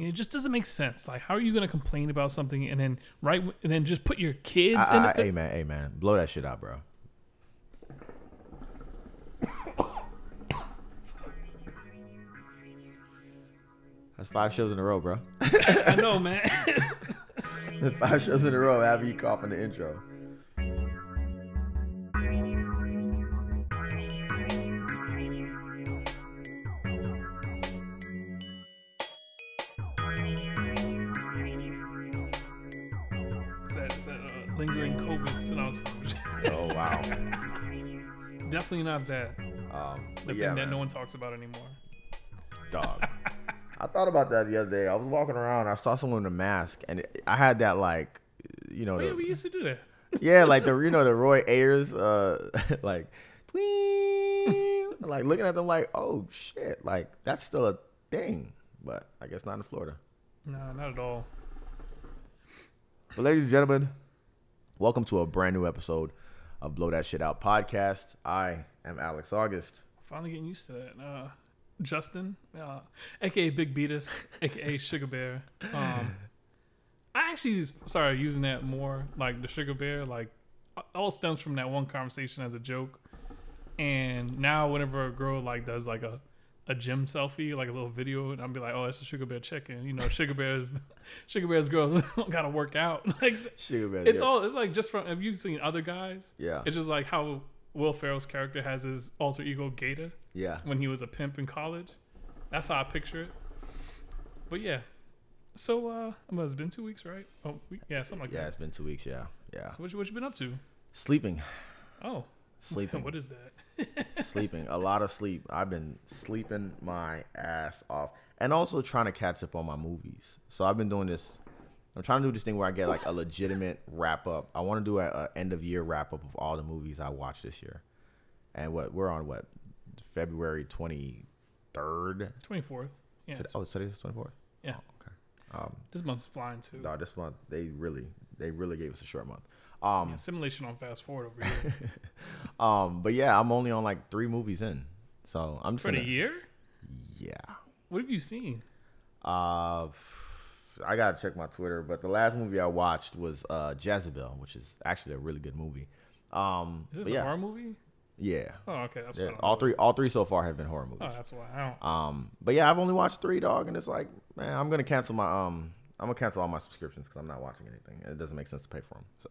mean, it just doesn't make sense. Like, how are you going to complain about something and then right and then just put your kids I, in I, hey man, hey blow that shit out, bro. That's five shows in a row, bro. I know, man. five shows in a row after you cough in the intro. Definitely not that. Um, The but thing that man. no one talks about anymore. dog. I thought about that the other day. I was walking around. I saw someone in a mask, and it, I had that like, you know, Oh, the, yeah, we used to do that. yeah, like the you know the Roy Ayers, uh, like, like looking at them like, oh shit, like that's still a thing, but I guess not in Florida. No, not at all. But ladies and gentlemen, welcome to a brand new episode of Blow That Shit Out podcast. I am Alex August. Finally getting used to that. Uh, Justin, uh, aka Big Beatus, aka Sugar Bear. Um, I actually started using that more, like the Sugar Bear. Like, all stems from that one conversation as a joke. And now, whenever a girl like does like a a gym selfie, like a little video, and I'll be like, "Oh, that's a Sugar Bear chicken." You know, Sugar Bears, Sugar Bears girls gotta work out. Like, Sugar Bear, it's yeah. all it's like just from. Have you seen other guys? yeah, It's just like how Will Ferrell's character has his alter ego Gator yeah. when he was a pimp in college. That's how I picture it. But yeah. So uh well, it's been two weeks, right? Oh yeah, something like yeah, that. Yeah, it's been two weeks. Yeah, yeah. So what you, what you been up to? Sleeping, Oh. Sleeping. What is that? sleeping a lot of sleep i've been sleeping my ass off and also trying to catch up on my movies so i've been doing this i'm trying to do this thing where i get like a legitimate wrap up i want to do a, a end of year wrap up of all the movies i watched this year and what we're on what february 23rd Twenty fourth. Yeah. Today, oh today's 24th Yeah. okay um This month's flying too. no, this month they really they really gave us a short month um Yeah, simulation on fast forward over here. um but yeah i'm only on like three movies in so i'm just For the gonna- year? yeah What have you seen? Uh, I gotta check my Twitter, but the last movie I watched was uh, Jezebel, which is actually a really good movie. Um, Is this but a yeah, horror movie? yeah, Oh, okay. That's yeah. what I don't All three, all three so far have been horror movies. Oh, that's why I don't. Um, but yeah, I've only watched three, dog, and it's like, man, I'm gonna cancel my um, I'm gonna cancel all my subscriptions because I'm not watching anything, and it doesn't make sense to pay for them. So,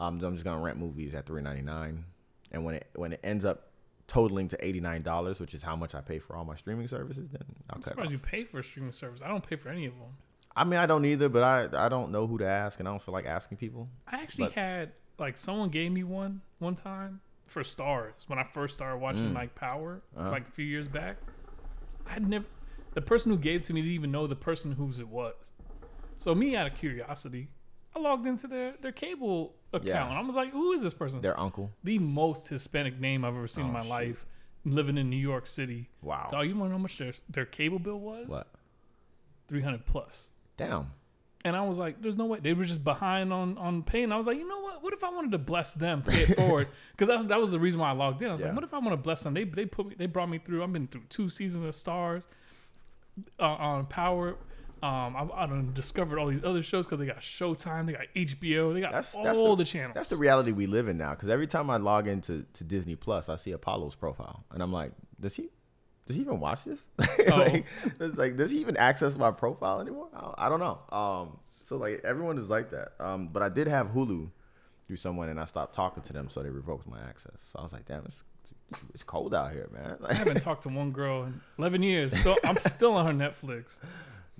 um, I'm just gonna rent movies at three ninety nine, and when it when it ends up totaling to eighty nine dollars, which is how much I pay for all my streaming services, then I'll I'm surprised off. you pay for a streaming service. I don't pay for any of them. I mean, I don't either, but I I don't know who to ask, and I don't feel like asking people. I actually But- had like someone gave me one one time for Starz when I first started watching Mm. like Power Uh-huh. like a few years back. I had never the person who gave it to me didn't even know the person whose it was. So me out of curiosity, I logged into their their cable account Yeah. I was like, who is this person? Their uncle. the most Hispanic name I've ever seen in Oh, my shit. life. Living in New York City. Wow. Dog, you know how much their their cable bill was? What? Three hundred plus. Damn. And I was like, "There's no way." They were just behind on on paying. I was like, "You know what? What if I wanted to bless them, pay it forward?" Because that was, that was the reason why I logged in. I was Yeah. like, "What if I want to bless them?" They they put me, they brought me through. I've been through two seasons of Starz uh, on Power. Um, I, I done discovered all these other shows because they got Showtime, they got HBO, they got That's- all that's the, the- channels. That's the reality we live in now. Because every time I log into to Disney Plus, I see Apollo's profile, and I'm like, does he? Does he even watch this? like, it's like, does he even access my profile anymore? I don't, I don't know. Um, so like everyone is like that. Um, but I did have Hulu through someone, and I stopped talking to them, so they revoked my access. So I was like, damn, it's it's cold out here, man. I haven't talked to one girl in 11 years. Still, I'm still on her Netflix.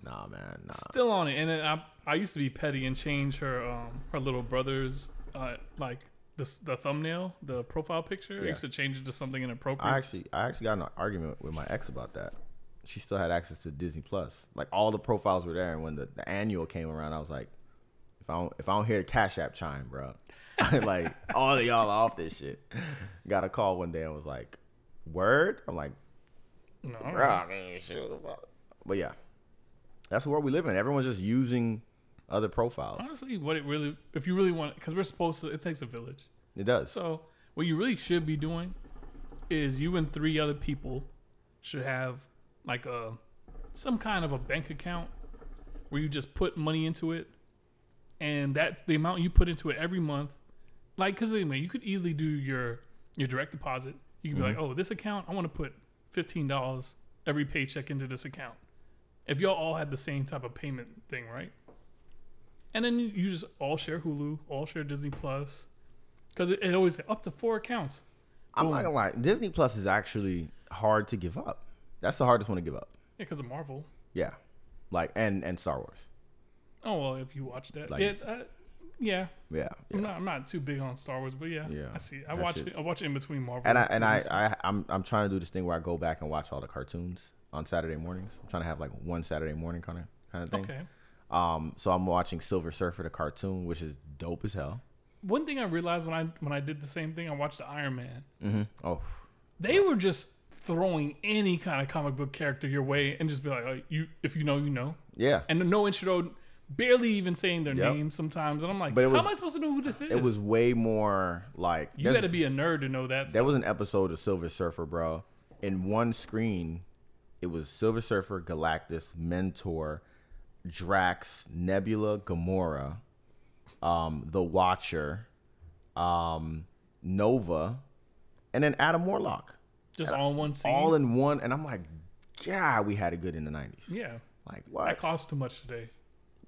Nah, man, nah. Still on it. And then I, I used to be petty and change her um her little brother's uh like the the thumbnail, the profile picture. I used to change it to something inappropriate. I actually, I actually got in an argument with my ex about that. She still had access to Disney Plus. Like all the profiles were there, and when the, the annual came around, I was like, if I don't, if I don't hear the Cash App chime, bro, like all of y'all are off this shit. Got a call one day and was like, word. I'm like, no, bro, I mean, shit. But yeah, that's the world we live in. Everyone's just using other profiles. honestly, what it really, if you really want, because we're supposed to, it takes a village. It does. So what you really should be doing is you and three other people should have like a some kind of a bank account where you just put money into it, and that the amount you put into it every month, like because anyway, you could easily do your your direct deposit. You could be mm-hmm. like, oh, this account, I want to put fifteen dollars every paycheck into this account. If y'all all had the same type of payment thing, right? And then you, just all share Hulu, all share Disney Plus, because it, it always up to four accounts. I'm not gonna lie. Disney Plus is actually hard to give up. That's the hardest one to give up. Yeah, because of Marvel. Yeah, like and and Star Wars. Oh well, if you watch that, Like- yeah, uh, yeah. Yeah, I'm not, I'm not too big on Star Wars, but yeah, Yeah, I see. I watch it. I watch it in between Marvel. And I and I. I I'm I'm trying to do this thing where I go back and watch all the cartoons on Saturday mornings. I'm trying to have like one Saturday morning kind of kind of thing. okay. Um, so I'm watching Silver Surfer the cartoon, which is dope as hell. One thing I realized when I when I did the same thing, I watched the Iron Man. Mm-hmm. Oh, They were just throwing any kind of comic book character your way and just be like, oh, you if you know, you know, yeah. and no intro, barely even saying their Yep. names sometimes, and I'm like, But how was- am I supposed to know who this is? It was way more like you got to be a nerd to know that. There Stuff. was an episode of Silver Surfer, bro. In one screen, it was Silver Surfer, Galactus, Mentor, Drax, Nebula, Gamora, um, the Watcher, um, Nova, and then Adam Warlock. just all in one scene. All in one, and I'm like, God, we had it good in the '90s. yeah, Like what? that costs too much today.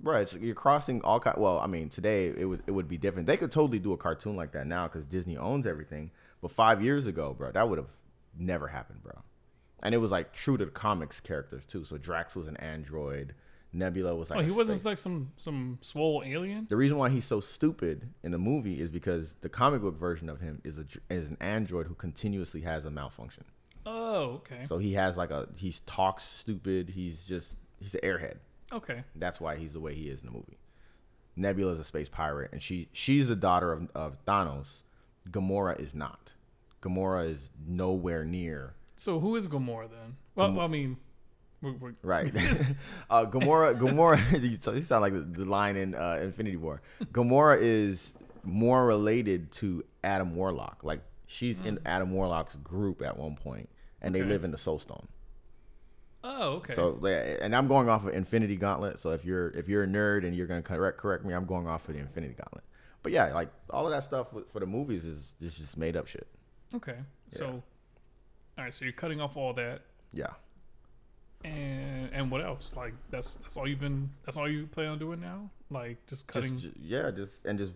bro? It's you're crossing all kind. Well, I mean, today it would it would be different. They could totally do a cartoon like that now because Disney owns everything. But five years ago, bro, that would have never happened, bro. And it was like true to the comics characters too. So Drax was an android. Nebula was like. Oh, he wasn't like some some swole alien. The reason why he's so stupid in the movie is because the comic book version of him is a is an android who continuously has a malfunction. Oh, okay, So he has like a he talks stupid. He's just he's an airhead. okay. That's why he's the way he is in the movie. Nebula is a space pirate, and she she's the daughter of, of Thanos. Gamora is not. Gamora is nowhere near. So who is Gamora then? Well, I mean, we're, we're, Right. uh, Gamora. Gamora. you sound like the, the line in uh, Infinity War. Gamora is more related to Adam Warlock. Like she's in Adam Warlock's group at one point, and they live in the Soul Stone. oh, okay. So, and I'm going off of Infinity Gauntlet. So if you're if you're a nerd and you're gonna correct correct me, I'm going off of the Infinity Gauntlet. But yeah, like all of that stuff for the movies is is just made up shit. okay. So, all right. So you're cutting off all that, Yeah. and and what else? Like that's that's all you've been. That's all you plan on doing now. Like just cutting. Just, ju- yeah, just and just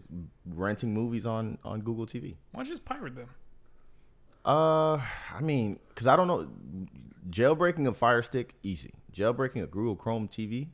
renting movies on on Google TV. why don't you just pirate them? Uh, I mean, cause I don't know, jailbreaking a Fire Stick easy. Jailbreaking a Google Chrome TV,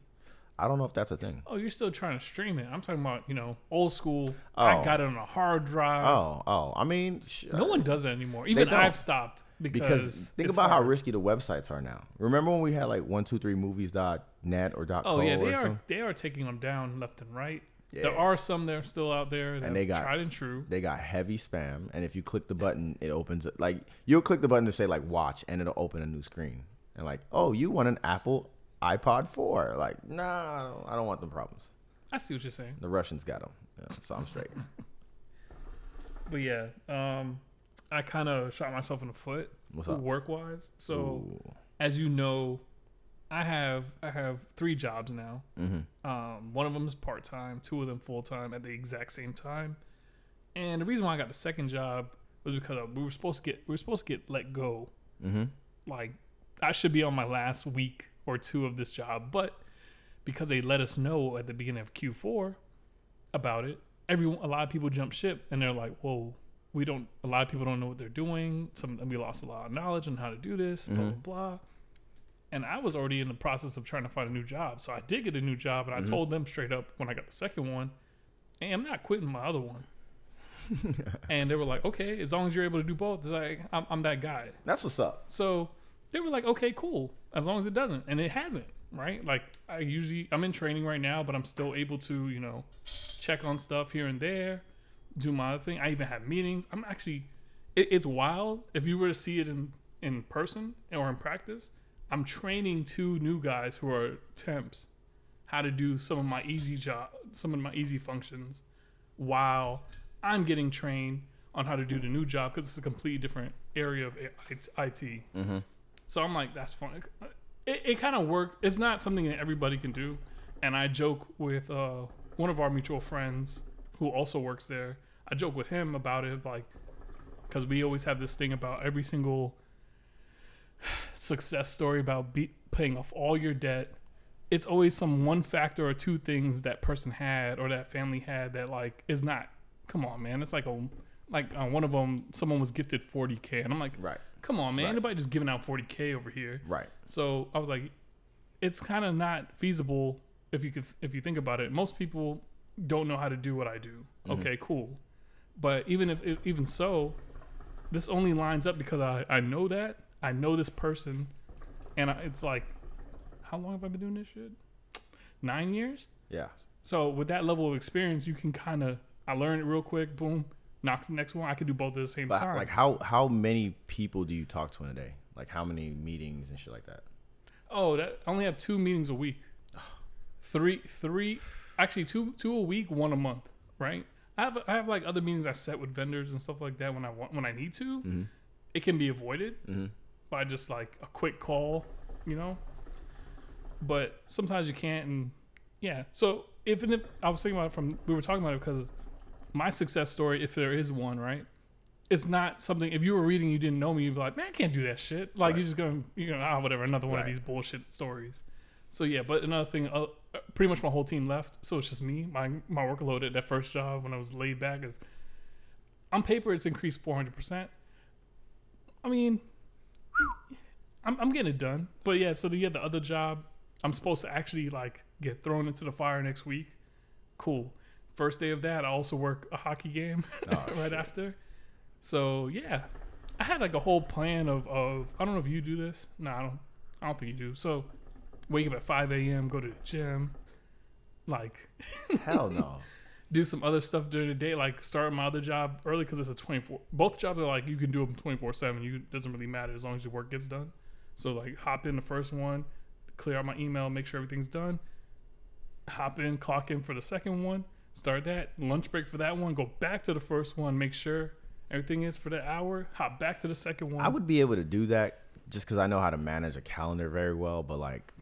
I don't know if that's a thing. Oh, you're still trying to stream it. I'm talking about you know old school. Oh. I got it on a hard drive. Oh, oh, I mean, sh- No uh, one does that anymore. Even. I've stopped because, because think about how risky the websites are now. Remember when we had like one two three movies dot net or dot Oh yeah, they are something? they are taking them down left and right. Yeah. There are some that are still out there And they got- tried and true. They got heavy spam, and if you click the button, it opens. Like you'll click the button to say like watch, and it'll open a new screen. And like, oh, you want an Apple iPod four? Like, nah, I don't, I don't want them problems. I see what you're saying. The Russians got them, yeah, so I'm straight. But yeah, um, I kind of shot myself in the foot work wise. So Ooh. as you know, I have I have three jobs now. Mhm. Um, one of them is part time, two of them full time at the exact same time. And the reason why I got the second job was because we were supposed to get we were supposed to get let go. Mhm. Like I should be on my last week or two of this job, but because they let us know at the beginning of Q4 about it, everyone a lot of people jump ship and they're like, "Whoa, we don't." A lot of people don't know what they're doing. Some we lost a lot of knowledge on how to do this. Blah mm-hmm. blah blah. And I was already in the process of trying to find a new job, so I did get a new job, and I mm-hmm. told them straight up when I got the second one, "Hey, I'm not quitting my other one." and they were like, "Okay, as long as you're able to do both." It's like I'm, I'm that guy. That's what's up. So they were like, okay, cool, as long as it doesn't, and it hasn't, right? Like I usually, I'm in training right now, but I'm still able to, you know, check on stuff here and there, do my other thing. I even have meetings. I'm actually, it, it's wild if you were to see it in in person or in practice. I'm training two new guys who are temps how to do some of my easy job, some of my easy functions, while I'm getting trained on how to do the new job because it's a completely different area of IT. So I'm like, that's fun. It, it kind of worked. It's not something that everybody can do and I joke with uh, one of our mutual friends who also works there. I joke with him about it, like, because we always have this thing about every single success story about be- paying off all your debt. It's always some one factor or two things that person had or that family had that like is not. Come on, man. It's like a like uh, one of them. Someone was gifted 40k, and I'm like, Right. Come on, man. Right. Anybody just giving out 40k over here? Right. So I was like, it's kind of not feasible if you could if you think about it. Most people don't know how to do what I do. Mm-hmm. Okay, cool. But even if, if even so, this only lines up because I I know that I know this person, and I, it's like, how long have I been doing this shit? Nine years. Yeah. So with that level of experience, you can kind of I learned it real quick. Boom, knock the next one. I could do both at the same But time. like, how how many people do you talk to in a day? Like, how many meetings and shit like that? Oh, that I only have two meetings a week. Three, three, actually two, two a week, one a month. Right. I have, I have like other meetings I set with vendors and stuff like that when I want, when I need to. Mm-hmm. It can be avoided by just like a quick call, you know. But sometimes you can't, and yeah. So if, and if I was thinking about it from, we were talking about it because my success story, if there is one, right? It's not something. If you were reading, you didn't know me, you'd be like, "Man, I can't do that shit." Like Right. you're just going, to you're going, ah, whatever, another one of these bullshit stories. So yeah, but another thing, uh, pretty much my whole team left, so it's just me. My my workload at that first job when I was laid back is, on paper, it's increased four hundred percent. I mean, I'm I'm getting it done, but yeah. So then you yeah, the other job, I'm supposed to actually like get thrown into the fire next week. Cool. First day of that, I also work a hockey game Oh, right shit. after. So yeah, I had like a whole plan of of I don't know if you do this. No, I don't. I don't think you do. So wake up at 5 a.m., go to the gym, like Hell no. do some other stuff during the day, like start my other job early because it's a 24. Both jobs are like you can do them 24 seven. You doesn't really matter as long as your work gets done. So like hop in the first one, clear out my email, make sure everything's done. Hop in, clock in for the second one, start that. Lunch break for that one, go back to the first one, make sure everything is for the hour. Hop back to the second one. I would be able to do that just because I know how to manage a calendar very well. But like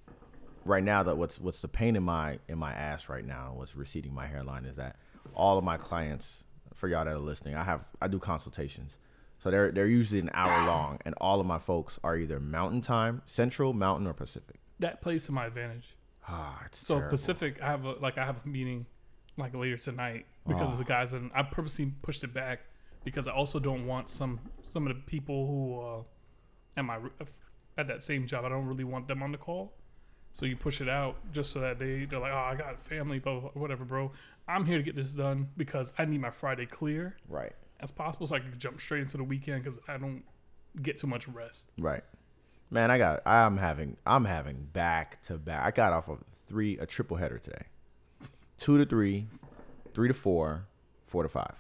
right now, that what's what's the pain in my in my ass right now, what's receding my hairline is that all of my clients, for y'all that are listening, I have I do consultations, so they're they're usually an hour long, and all of my folks are either Mountain Time, Central, Mountain, or Pacific. that plays to my advantage. Ah, So terrible. Pacific, I have a like I have a meeting like later tonight because Oh. of the guys, and I purposely pushed it back because I also don't want some some of the people who uh, at my at that same job. I don't really want them on the call. So you push it out just so that they they're like, oh, I got family, blah, blah, blah, whatever, bro. I'm here to get this done because I need my Friday clear Right, as possible, so I can jump straight into the weekend because I don't get too much rest. right. Man, I got I'm having I'm having back to back. I got off of three a triple header today. Two to three, three to four, four to five.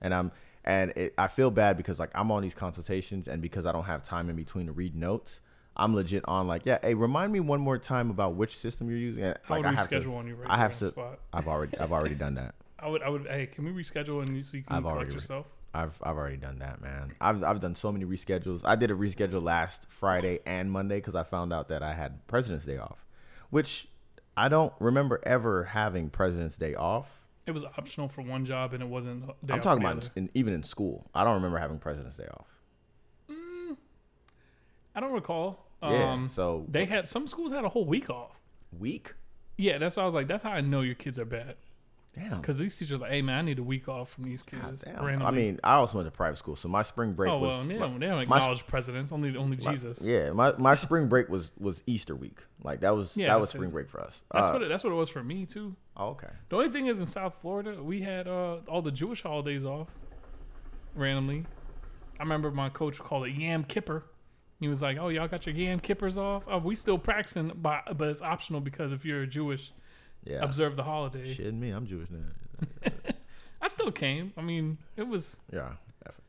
And I'm and it, I feel bad because like I'm on these consultations and because I don't have time in between to read notes, I'm legit on like, yeah, hey, remind me one more time about which system you're using. And, How like would I have schedule to, on you right I have to spot? I've already I've already done that. I would I would hey, can we reschedule and you so you can I've collect yourself? I've I've already done that, man. I've I've done so many reschedules. I did a reschedule last Friday and Monday because I found out that I had President's Day off, which I don't remember ever having President's Day off. It was optional for one job and it wasn't. I'm talking about in, even in school. I don't remember having President's Day off. I don't recall. Yeah. Um, so they had some schools had a whole week off. week. Yeah, that's why I was like, that's how I know your kids are bad. Damn. Because these teachers are like, hey man, I need a week off from these kids. randomly. I mean, I also went to private school, so my spring break oh was well, my- don't, they don't presidents. Only only my- Jesus. yeah, my, my spring break was was Easter week. Like that was Yeah, that was that's it. spring break for us. That's Uh, what it, that's what it was for me too. oh, okay. The only thing is in South Florida, we had uh, all the Jewish holidays off randomly. I remember my coach called it Yam Kipper. He was like, "Oh, y'all got your Yam Kippers off? Oh, we still practicing, but but it's optional because if you're a Jewish, Yeah. observe the holiday." Shit, me, I'm Jewish now. I still came. I mean, it was. Yeah.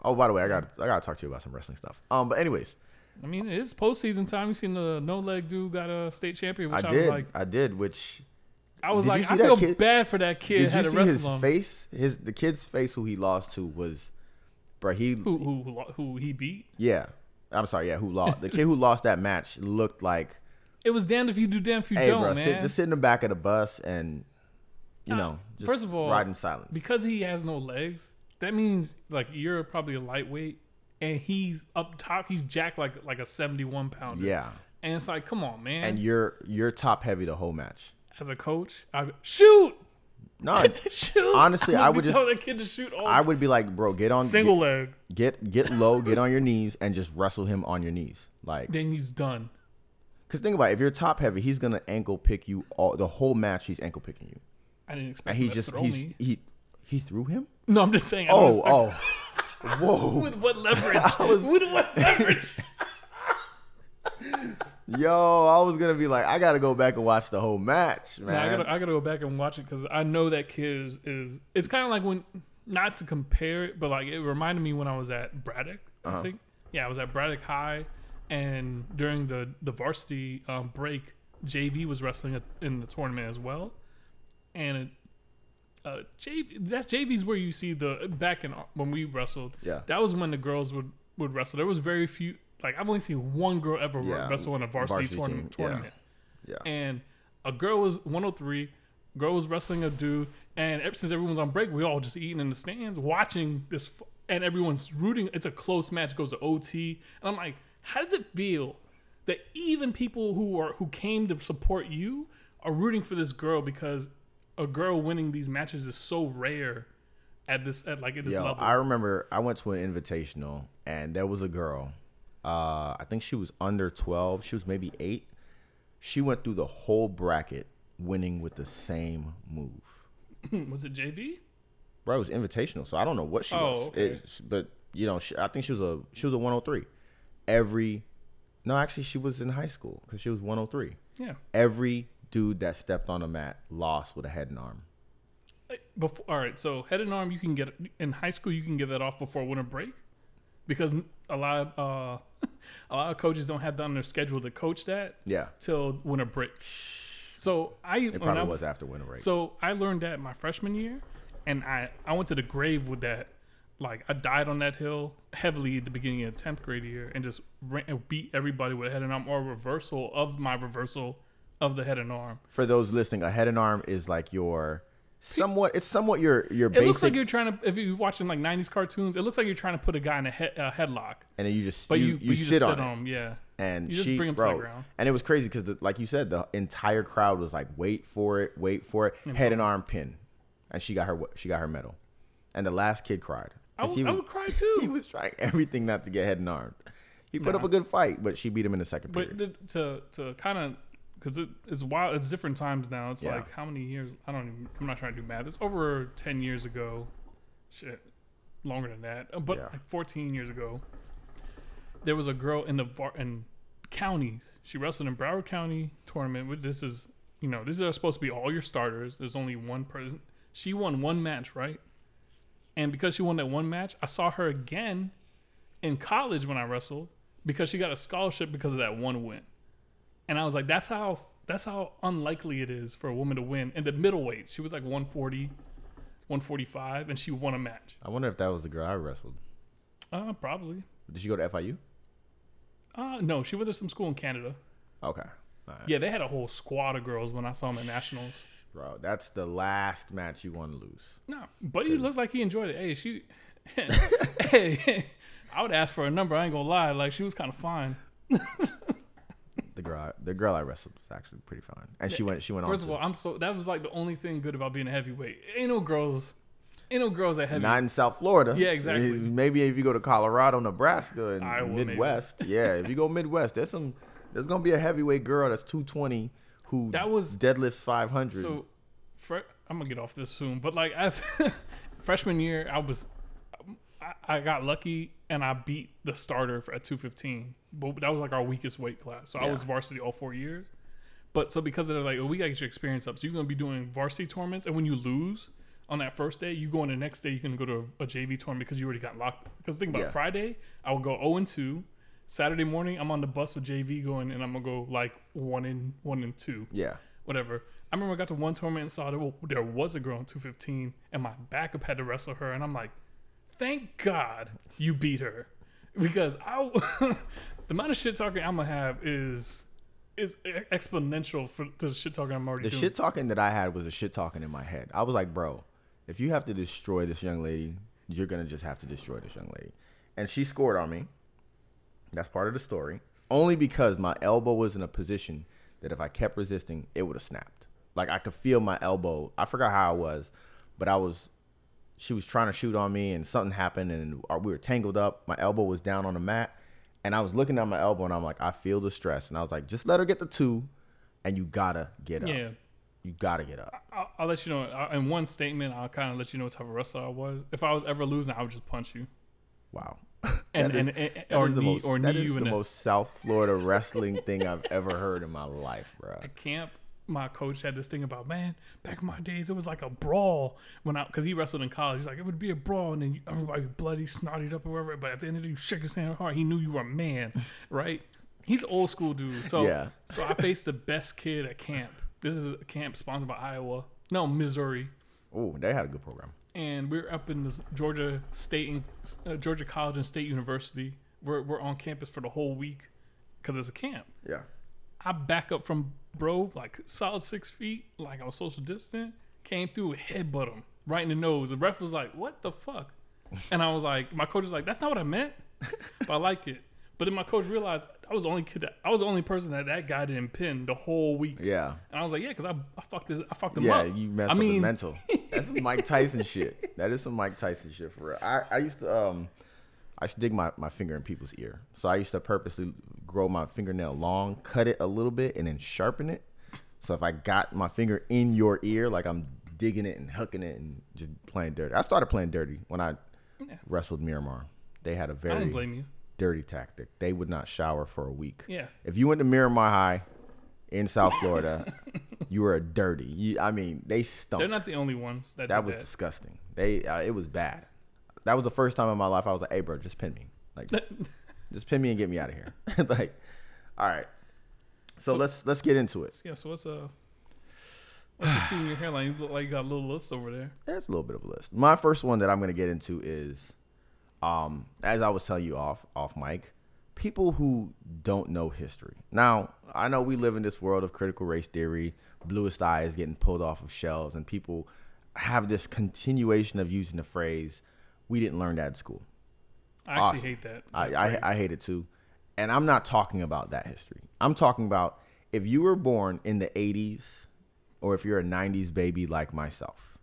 Oh, by the way, I got I got to talk to you about some wrestling stuff. Um, but anyways, I mean, it is postseason time. You seen the no leg dude got a state champion, which I I, did, was like, I did. Which I was like, I feel kid- bad for that kid. did had you see his him. face? His the kid's face who he lost to was, bro. He who who who he beat? yeah. I'm sorry. Yeah, who lost? the kid who lost that match looked like It was damned if you do, damned if you hey, don't, bro, man. sit, just sit in the back of the bus and you know, just first of all, ride in silence. because he has no legs, that means like you're probably a lightweight, and he's up top. He's jacked like like a 71 pounder. yeah, and it's like, come on, man. and you're you're top heavy the whole match. As a coach, I shoot, No, shoot. Honestly, I would be just- telling that kid to shoot. All I would be like, bro, get on, single leg. get, get get low, get on your knees, and just wrestle him on your knees, like. Then he's done. Cause think about it, if you're top heavy, he's gonna ankle pick you all the whole match. He's ankle picking you, I didn't expect and he's just he's me. he he threw him. No, I'm just saying. I Oh oh, whoa, With what leverage? was- With what leverage? yo! I was gonna be like, I gotta go back and watch the whole match, Nah, man. I gotta, I gotta go back and watch it because I know that kid is. is it's kind of like when, not to compare it, but like it reminded me when I was at Braddock. Uh-huh. I think, yeah, I was at Braddock High, and during the the varsity um, break, JV was wrestling at, in the tournament as well, and it, uh, JV that's JV's where you see the back in when we wrestled. Yeah. that was when the girls would would wrestle. There was very few. Like I've only seen one girl ever Yeah, wrestle in a varsity, varsity tournament. team, yeah. tournament yeah, and a girl was 103 girl was wrestling a dude and ever since everyone's on break we all just eating in the stands watching this and everyone's rooting it's a close match goes to ot and i'm like how does it feel that even people who are who came to support you are rooting for this girl because a girl winning these matches is so rare at this at like at this Yo, level I remember I went to an invitational and there was a girl. Uh, I think she was under 12. She was maybe eight. She went through the whole bracket winning with the same move. was it jv Bro, it was invitational, so I don't know what she Oh, was. okay. It- but you know, she, I think she was a she was a 103. Every no, actually, she was in high school because she was 103. yeah Every dude that stepped on a mat lost with a head and arm. Before, all right, so head and arm you can get in high school. You can get that off before winter break because a lot of uh, a lot of coaches don't have that on their schedule to coach that Yeah, till winter break. So I it probably I- was after winter break. So I learned that my freshman year, and I I went to the grave with that. Like I died on that hill heavily at the beginning of tenth grade year, and just ran, beat everybody with a head and arm or a reversal of my reversal of the head and arm. For those listening, a head and arm is like your somewhat. It's somewhat your your It basic, looks like you're trying to. If you're watching like '90s cartoons, it looks like you're trying to put a guy in a, head, a headlock, and then you just but you, you, you, you sit just on sit on him. Yeah, and You just she, bring 'em to the bro, ground. and it was crazy because, like you said, the entire crowd was like, "Wait for it, wait for it." Head and arm pin, and she got her she got her medal, and the last kid cried. I would, he I would cry too. he was trying everything not to get head and arm. He put up a good fight, but she beat him in the second But period. the, to to kind of because it, it's wild. It's different times now. It's Yeah. like how many years? I don't. even I'm not trying to do math. It's over ten years ago. Shit, longer than that. Uh, But Yeah. like 14 years ago, there was a girl in the var- in counties. She wrestled in Broward County tournament. This is you know these are supposed to be all your starters. There's only one person. She won one match, right? And because she won that one match, I saw her again in college when I wrestled because she got a scholarship because of that one win. And I was like, that's how that's how unlikely it is for a woman to win in the middleweight. She was like 140, 145, and she won a match. I wonder if that was the girl I wrestled. Uh, probably. Did she go to FIU? Uh, no, she went to some school in Canada. Okay, right. Yeah, they had a whole squad of girls when I saw them at nationals. Bro, that's the last match you want to lose. No, but he looked like he enjoyed it. Hey, she, hey, I would ask for a number. I ain't gonna lie. Like she was kind of fine. The girl, I, the girl I wrestled was actually pretty fine, and she went she went First on. of all, I'm so that was like the only thing good about being a heavyweight. Ain't no girls, ain't no girls at heavy. not in South Florida. Yeah, exactly. Maybe if you go to Colorado, Nebraska, and Iowa, maybe. Midwest. yeah, if you go Midwest, there's some. There's gonna be a heavyweight girl that's 220 who That was- deadlifts 500. So, I'm gonna get off this soon. But like as freshman year, I was, I, I got lucky and I beat the starter for, at 215. But that was like our weakest weight class. So I was varsity all four years. But so because they're like, oh, we gotta get your experience up. So you're gonna be doing varsity tournaments, and when you lose on that first day, you go on the next day. You can go to a, a JV tournament because you already got locked. Because think about Yeah. Friday, I will go 0 and 2. Saturday morning, I'm on the bus with JV going, and I'm gonna go like one and one and two yeah, whatever. I remember I got to one tournament and saw there, there was a girl in 215, and my backup had to wrestle her, and I'm like, thank God you beat her, because I the amount of shit talking I'm gonna have is is exponential for to the shit talking I'm already The doing. shit talking that I had was the shit talking in my head. I was like, bro, if you have to destroy this young lady, you're gonna just have to destroy this young lady. And she scored on me. That's part of the story. Only because my elbow was in a position that if I kept resisting, it would have snapped. Like I could feel my elbow. I forgot how I was, but I was. She was trying to shoot on me, and something happened, and we were tangled up. My elbow was down on the mat, and I was looking at my elbow, and I'm like, I feel the stress, and I was like, just let her get the two, and you gotta get up. yeah. You gotta get up. I'll, I'll let you know in one statement. I'll kind of let you know what type of wrestler I was. If I was ever losing, I would just punch you Wow. and is- and, and or the knee most, or that knee is you the in the most South Florida wrestling thing I've ever heard in my life, bro. at camp. My coach had this thing about man. Back in my days, it was like a brawl when I because he wrestled in college. He's like it would be a brawl and then everybody bloody, snotted up or whatever. But at the end of the day, you shook his hand hard. He knew you were a man, right? He's old school dude. So Yeah. so I faced the best kid at camp. This is a camp sponsored by Iowa. No, Missouri. Oh, they had a good program. And we're up in this Georgia State and uh, Georgia College and State University. We're we're on campus for the whole week because it's a camp. Yeah. I back up from bro like solid six feet, like I was social distant. Came through, headbutt him right in the nose. The ref was like, "What the fuck?" And I was like, my coach was like, "That's not what I meant," but I like it. But then my coach realized I was the only kid. That, I was the only person that that guy didn't pin the whole week. Yeah. And I was like, "Yeah, because I, I fucked this. I fucked him Yeah, up." you messed I up mean, mental. That's some Mike Tyson shit. That is some Mike Tyson shit for real. I, I used to um I used to dig my, my finger in people's ear. So I used to purposely grow my fingernail long, cut it a little bit, and then sharpen it. So if I got my finger in your ear, like I'm digging it and hooking it and just playing dirty. I started playing dirty when I Yeah. wrestled Miramar. They had a very don't blame you. Dirty tactic. They would not shower for a week. Yeah. If you went to Miramar High in South Florida, you were a dirty. You, I mean, they stunk. They're not the only ones that, that was that. disgusting. They, uh, it was bad. That was the first time in my life I was like, "Hey, bro, just pin me. Like, just, just pin me and get me out of here." like, all right. So, So- let's let's get into it. Yeah, so what's uh you see in your hairline? You look like you got a little list over there. That's a little bit of a list. My first one that I'm going to get into is, um, as I was telling you off off mic, people who don't know history. Now, I know we live in this world of critical race theory. Bluest eye is getting pulled off of shelves, and people have this continuation of using the phrase, "We didn't learn that at school." I actually Awesome. hate that. I, I. I hate it too. And I'm not talking about that history. I'm talking about if you were born in the 80s or if you're a 90s baby like myself.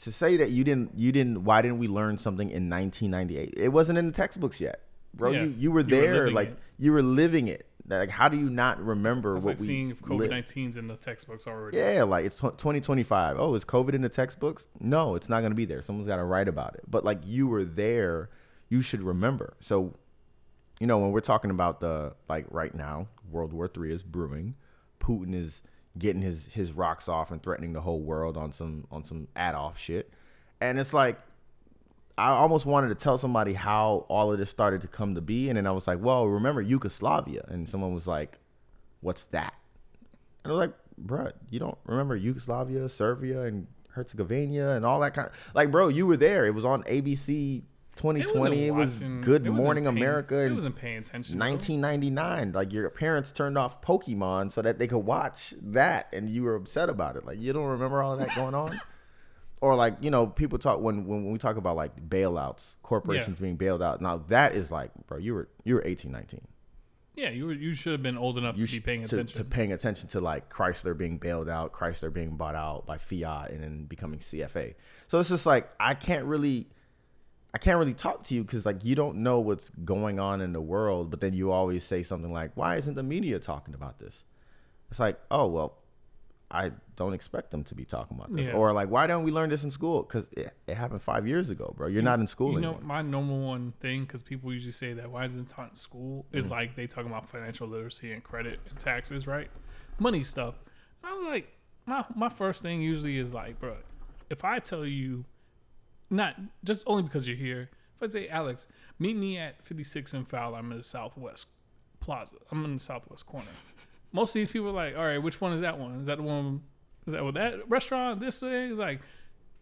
To say that you didn't you didn't why didn't we learn something in 1998? It wasn't in the textbooks yet. Bro, Yeah, you, you were you were there like it. you were living it. Like how do you not remember what like we seeing if COVID lived? 19's in the textbooks already. Yeah, like it's tw- 2025. Oh, is COVID in the textbooks? No, it's not going to be there. Someone's got to write about it. But like you were there, you should remember. So, you know, when we're talking about the like right now, World War Three is brewing. Putin is getting his his rocks off and threatening the whole world on some on some Adolf shit. And it's like I almost wanted to tell somebody how all of this started to come to be, and then I was like, "Well, remember Yugoslavia?" And someone was like, "What's that?" And I was like, "Bruh, you don't remember Yugoslavia, Serbia, and Herzegovina, and all that kind of like, bro, you were there. It was on ABC 2020. It, was Good it Morning paying- America, It wasn't paying attention. bro. 1999. Like your parents turned off Pokemon so that they could watch that, and you were upset about it. Like you don't remember all of that going on, or like you know people talk when when we talk about like bailouts, corporations being bailed out. Now that is like, bro, you were you were 18, 19. Yeah, you were, you should have been old enough You to be paying to, attention. to paying attention to like Chrysler being bailed out, Chrysler being bought out by Fiat, and then becoming CFA. So it's just like I can't really. I can't really talk to you because like you don't know what's going on in the world, but then you always say something like, "Why isn't the media talking about this?" It's like, oh well, I don't expect them to be talking about this, Yeah. or like, why don't we learn this in school? Because it, it happened five years ago, bro. You're not in school you know, anymore. my number one thing, because people usually say that why isn't it taught in school, is Mm. like they talk about financial literacy and credit and taxes, right? Money stuff. And I was like, my my first thing usually is like, bro, if I tell you, not just only because you're here, if I say, Alex, meet me at 56 and Fowler, I'm in the Southwest Plaza, I'm in the Southwest corner. Most of these people are like, all right, which one is that one? Is that the one? Is that with that restaurant? This way? Like,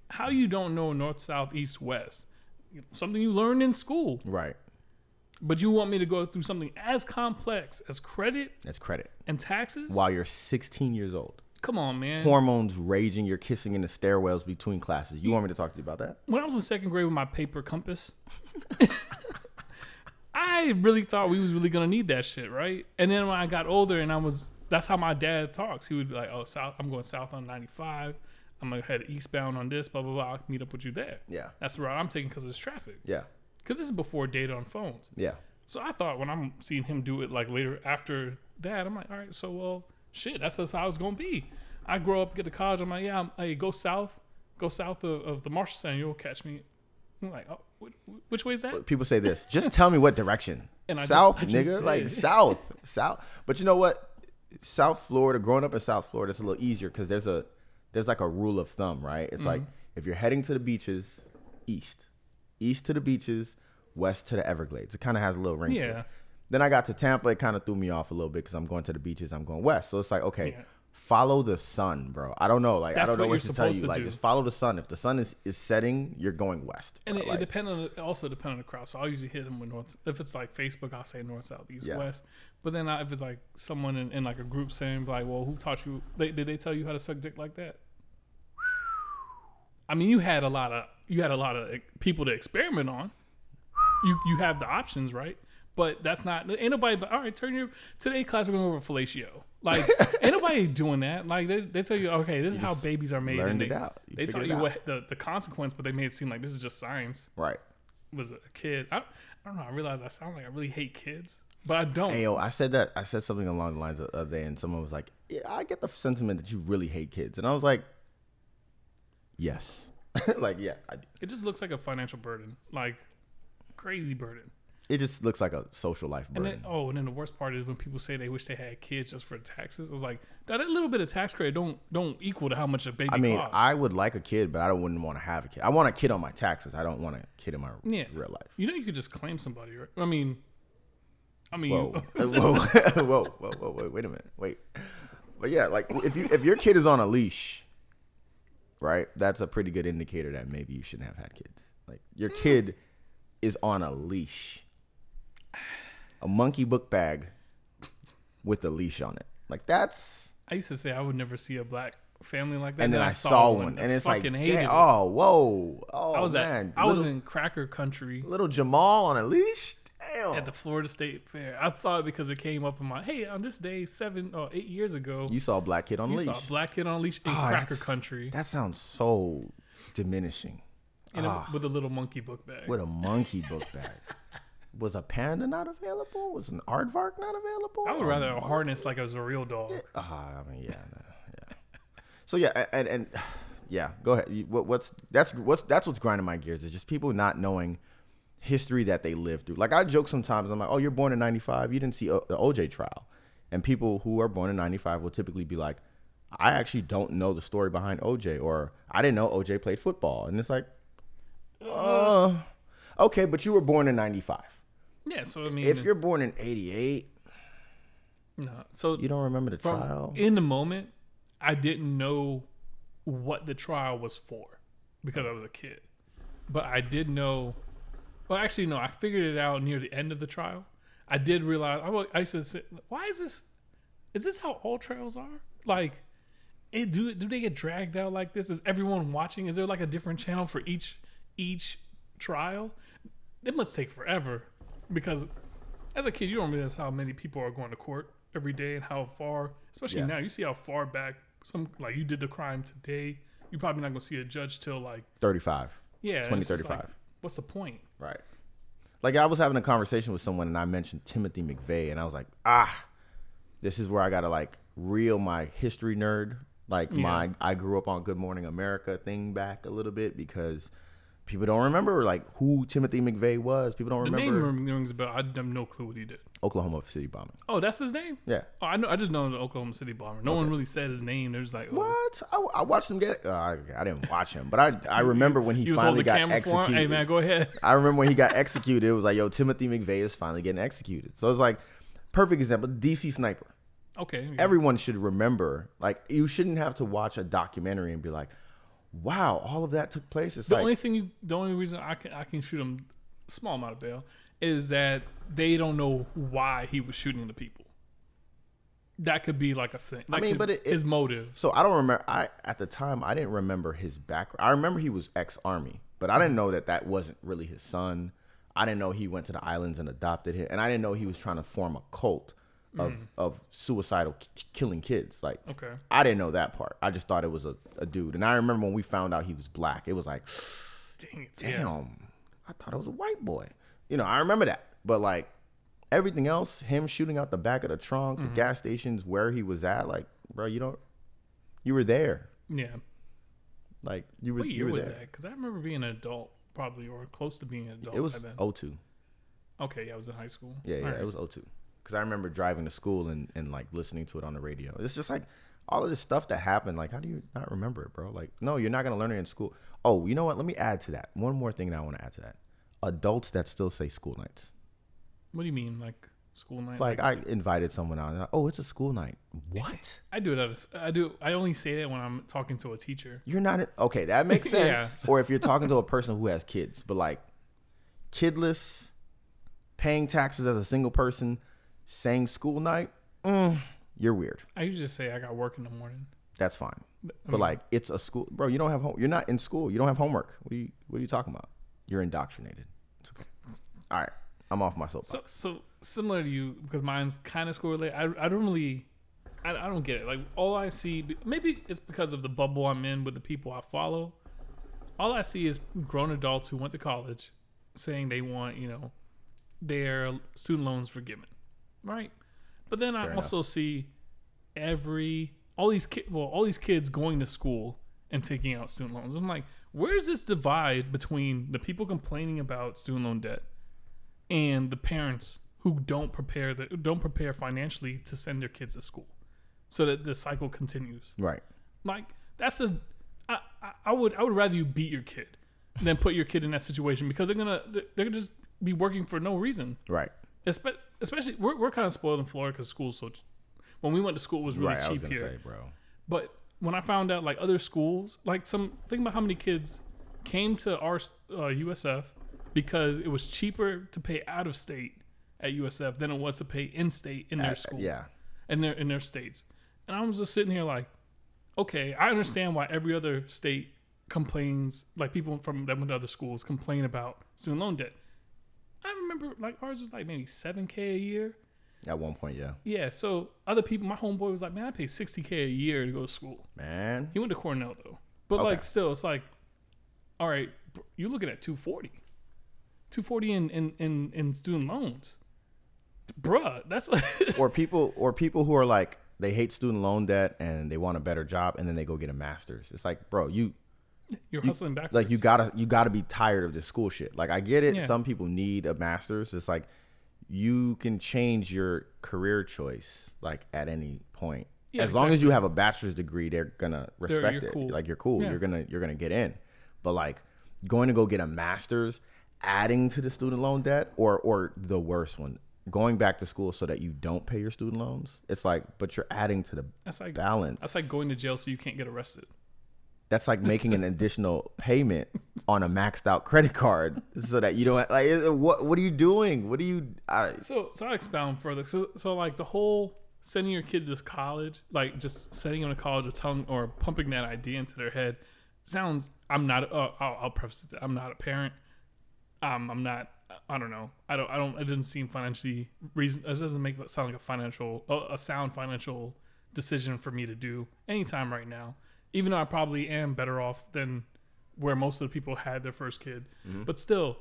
how you don't know north, south, east, west? Something you learned in school. Right. But you want me to go through something as complex as credit as credit. and taxes? While you're 16 years old, Come on, man. hormones raging, you're kissing in the stairwells between classes. You want me to talk to you about that? when I was in second grade with my paper compass, I really thought we was really gonna need that shit, right? And then when I got older and I was, that's how my dad talks. He would be like, "Oh, south, I'm going south on 95. I'm gonna head eastbound on this, blah blah blah. I'll meet up with you there." Yeah. That's the route I'm taking because there's traffic. Yeah. Because this is before data on phones. Yeah. So I thought when I'm seeing him do it like later after that, I'm like, all right, so well, shit, that's just how it's gonna be. I grow up, get to college, I'm like, yeah, I'm, hey, go south, go south of, of the Marshall Center, you'll catch me. I'm like, oh, which, which way is that? People say this. Just tell me what direction. And I just- south, just nigga. Like south, south. But you know what? South Florida. Growing up in South Florida, it's a little easier because there's a there's like a rule of thumb, right? It's like Mm-hmm. if you're heading to the beaches, east, east to the beaches, west to the Everglades. It kind of has a little ring to Yeah. it. Then I got to Tampa. It kind of threw me off a little bit because I'm going to the beaches. I'm going west. So it's like, okay, Yeah. follow the sun, bro. I don't know. Like I don't know what what, to tell you. to Like do. just follow the sun. If the sun is, is setting, you're going west. And it, Like, it depends on it also depend on the crowd. So I'll usually hit them with north. If it's like Facebook, I'll say north, south, east, Yeah. west. But then I, if it's like someone in, in like a group saying like, well, who taught you? They, did they tell you how to suck dick like that? I mean, you had a lot of you had a lot of eh, people to experiment on. You you have the options, right? But that's not ain't nobody. But all right, turn your today class we're going over fellatio. Like ain't nobody doing that. Like they, they tell you, okay, this is how babies are made. learned and it they, out. You they tell you out. what the, the consequence, but they made it seem like this is just science right. was a kid. I, I don't know. I realize I sound like I really hate kids, but I don't. Hey, yo, I said that. I said something along the lines of the other and someone was like, "Yeah, I get the sentiment that you really hate kids," and I was like, "Yes, like yeah." It just looks like a financial burden, like crazy burden. It just looks like a social life And burden. then, oh, and then the worst part is when people say they wish they had kids just for taxes. I was like, that little bit of tax credit don't don't equal to how much a baby I mean, costs. I would like a kid, but I don't wouldn't want to have a kid. I want a kid on my taxes. I don't want a kid in my Yeah. real life. you know, you could just claim somebody. Right? I mean, I mean, Whoa, whoa, whoa, whoa, whoa, wait, wait a minute, wait. But yeah, like if you if your kid is on a leash, right? That's a pretty good indicator that maybe you shouldn't have had kids. Like your mm. kid is on a leash, a monkey book bag with a leash on it. Like that's. I used to say I would never see a black family like that. And then I saw one, and it's like, damn, it. oh, whoa, oh I was man, at, I was in cracker country little Jamal on a leash. Damn, at the Florida State Fair. I saw it because it came up in my hey on this day seven or eight years ago. you saw a black kid on You leash. saw a black kid on leash in Oh, cracker country That sounds so diminishing. in a, Ah. with a little monkey book bag. with a monkey book bag. Was a panda not available? Was an aardvark not available? I would Um, rather a harness like it was a real dog. Ah, I mean, yeah, yeah. So yeah, and and yeah, go ahead. What, what's that's what's that's what's grinding my gears is just people not knowing history that they lived through. Like I joke sometimes, I'm like, oh, you're born in '95, you didn't see o- the OJ trial, and people who are born in '95 will typically be like, I actually don't know the story behind OJ, or I didn't know OJ played football, and it's like, uh, okay, but you were born in '95. Yeah, so I mean, If you're born in '88, no. so you don't remember the from trial. in the moment, I didn't know what the trial was for because I was a kid, but I did know. Well, actually, no, I figured it out near the end of the trial. I did realize. I, I used to say, "Why is this? Is this how all trials are? Like, it, do do they get dragged out like this? Is everyone watching? Is there like a different channel for each each trial? It must take forever because as a kid, you don't realize how many people are going to court every day and how far, especially Yeah. now, you see how far back some like you did the crime today. You're probably not gonna see a judge till like 35. yeah, it's 20, just like, what's the point? Right. Like I was having a conversation with someone and I mentioned Timothy McVeigh and I was like, ah, this is where I gotta like reel my history nerd, like my I grew up on Good Morning America thing back a little bit because people don't remember like who Timothy McVeigh was. People don't The remember name rings a bell. I have no clue what he did. Oklahoma City bombing. Oh, that's his name. Yeah. Oh, I know. I just know the Oklahoma City bomber. No one really said his name. They're just like, oh. What? I, I watched him get. Uh, I, I didn't watch him, but I I remember when he was finally got camera for him. executed. Hey man, go ahead. I remember when he got executed. It was like, yo, Timothy McVeigh is finally getting executed. So it's like, perfect example. DC Sniper. Okay. yeah. Everyone should remember. Like, you shouldn't have to watch a documentary and be like, wow, all of that took place. It's the like, only thing you, the only reason I can I can shoot him a small amount of bail is that they don't know why he was shooting the people. That could be like a thing. That mean, could- but it- it- motive. So I don't remember. I at the time I didn't remember his background. I remember he was ex army, but I didn't know that that wasn't really his son. I didn't know he went to the islands and adopted him, and I didn't know he was trying to form a cult of of suicidal k- killing kids. Like Okay. I didn't know that part. I just thought it was a, a dude. And I remember when we found out he was black, it was like, Dang it. damn, Yeah. I thought it was a white boy. You know, I remember that. But like everything else, him shooting out the back of the trunk, Mm-hmm. the gas stations where he was at, like, bro, you don't, you were there. Yeah. Like you were, What you year were was there. that? Because I remember being an adult, probably, or close to being an adult. It was by then. 02. okay, yeah, I was in high school. Yeah, yeah, Alright. it was 02. Because I remember driving to school and, and like listening to it on the radio. It's just like all of this stuff that happened. Like, how do you not remember it, bro? Like, no, you're not going to learn it in school. Oh, you know what? Let me add to that. One more thing that I want to add to that. Adults that still say school nights. What do you mean, like school night? Like, I invited someone out. And I, oh, it's a school night. What? I do it at a, I do. I only say that when I'm talking to a teacher. You're not. Okay, that makes Yeah. sense. Or if you're talking to a person who has kids, but like kidless, paying taxes as a single person, saying school night, mm, you're weird. I usually just say I got work in the morning. That's fine. I But like, it's a school, bro. You don't have home. You're not in school. You don't have homework. What are you? What are you talking about? You're indoctrinated. It's okay. All right, I'm off my soapbox. so so similar to you because mine's kind of school related. I I don't really. I, I don't get it. Like all I see, maybe it's because of the bubble I'm in with the people I follow. All I see is grown adults who went to college saying they want, you know, their student loans forgiven, right? But then I Fair also see every all these kids, well, all these kids going to school and taking out student loans. I'm like, where's this divide between the people complaining about student loan debt and the parents who don't prepare the don't prepare financially to send their kids to school, so that the cycle continues? right. Like that's a I, I, I would I would rather you beat your kid than put your kid in that situation because they're gonna they're gonna just be working for no reason. Right. Espe- Especially we're we're kind of spoiled in Florida because school's so. When we went to school, it was really right. I was cheap here. say, bro. But when I found out like other schools, like some think about how many kids came to our uh, USF because it was cheaper to pay out of state at USF than it was to pay in state in their Uh, school Yeah. in their in their states. And I was just sitting here like, okay, I understand why every other state complains, like people from that went to other schools complain about student loan debt. Remember like ours was like maybe seven k a year. At one point, yeah. Yeah, so other people, my homeboy was like, man, I pay sixty k a year to go to school. Man. He went to Cornell though, but Okay. like still, it's like, all right, you're looking at 240, 240 in in in, in student loans, bruh. That's like or people or people who are like they hate student loan debt and they want a better job and then they go get a master's. It's like, bro, you you're hustling backwards. like you gotta you gotta be tired of this school shit. Like I get it. Yeah. Some people need a master's. It's like you can change your career choice like at any point. Yeah, as long as you have a bachelor's degree, they're gonna respect you're it. cool. Like you're cool. Yeah. You're gonna you're gonna get in. But like going to go get a master's, adding to the student loan debt, or or the worst one, going back to school so that you don't pay your student loans. It's like, but you're adding to the That's like balance. That's like going to jail so you can't get arrested. That's like making an additional payment on a maxed out credit card so that you don't like what what are you doing? What are you So so I expound further. So so like the whole sending your kid to college, like just sending them to college or telling or pumping that idea into their head, sounds. I'm not. Uh, I'll, I'll preface it. I'm not a parent. Um, I'm not. I don't know. I don't. I don't. It doesn't seem financially reason. It doesn't make it sound like a financial, a sound financial decision for me to do anytime right now. Even though I probably am better off than where most of the people had their first kid, mm-hmm. but still,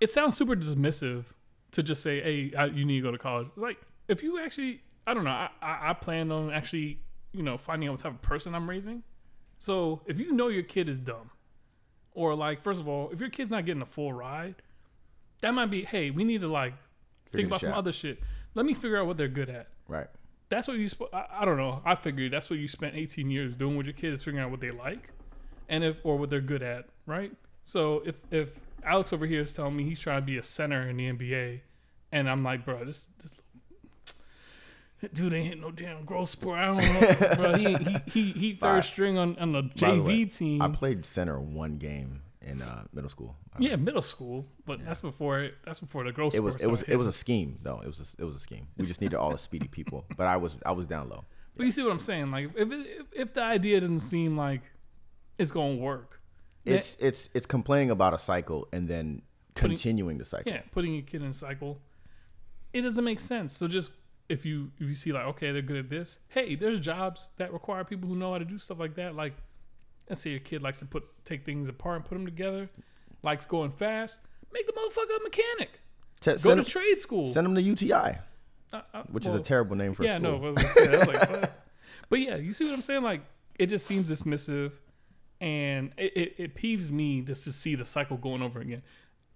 it sounds super dismissive to just say, "Hey, I, you need to go to college." It's like if you actually, I don't know, I, I, I plan on actually, you know, finding out what type of person I'm raising. So if you know your kid is dumb, or like, first of all, if your kid's not getting a full ride, that might be, hey, we need to like Figure think about this some other shit. Let me figure out what they're good at. right. That's what you. Sp- I, I don't know. I figured that's what you spent 18 years doing with your kids, figuring out what they like, and if or what they're good at, right? So if if Alex over here is telling me he's trying to be a center in the NBA, and I'm like, bro, this this dude ain't hit no damn growth sport. I don't know, bro. He he he, he third string on on the JV way, team. I played center one game in uh, middle school. Yeah, middle school, but yeah. that's before it. That's before the growth. It was. It was. It was a scheme, though. It was. A, it was a scheme. We just needed all the speedy people. But I was. I was down low. But yeah. you see what I'm saying? Like, if it, if the idea doesn't seem like it's gonna work, it's that, it's it's complaining about a cycle and then putting, continuing the cycle. Yeah, putting a kid in a cycle. It doesn't make sense. So just if you if you see like okay they're good at this, hey, there's jobs that require people who know how to do stuff like that. Like let's say your kid likes to put take things apart and put them together, likes going fast, make the motherfucker a mechanic. T- Go to him, trade school. Send them to UTI, uh, uh, which well, is a terrible name for yeah, a school. Yeah, no, I was say, like, but, but yeah, you see what I'm saying? Like it just seems dismissive, and it, it, it peeves me just to see the cycle going over again.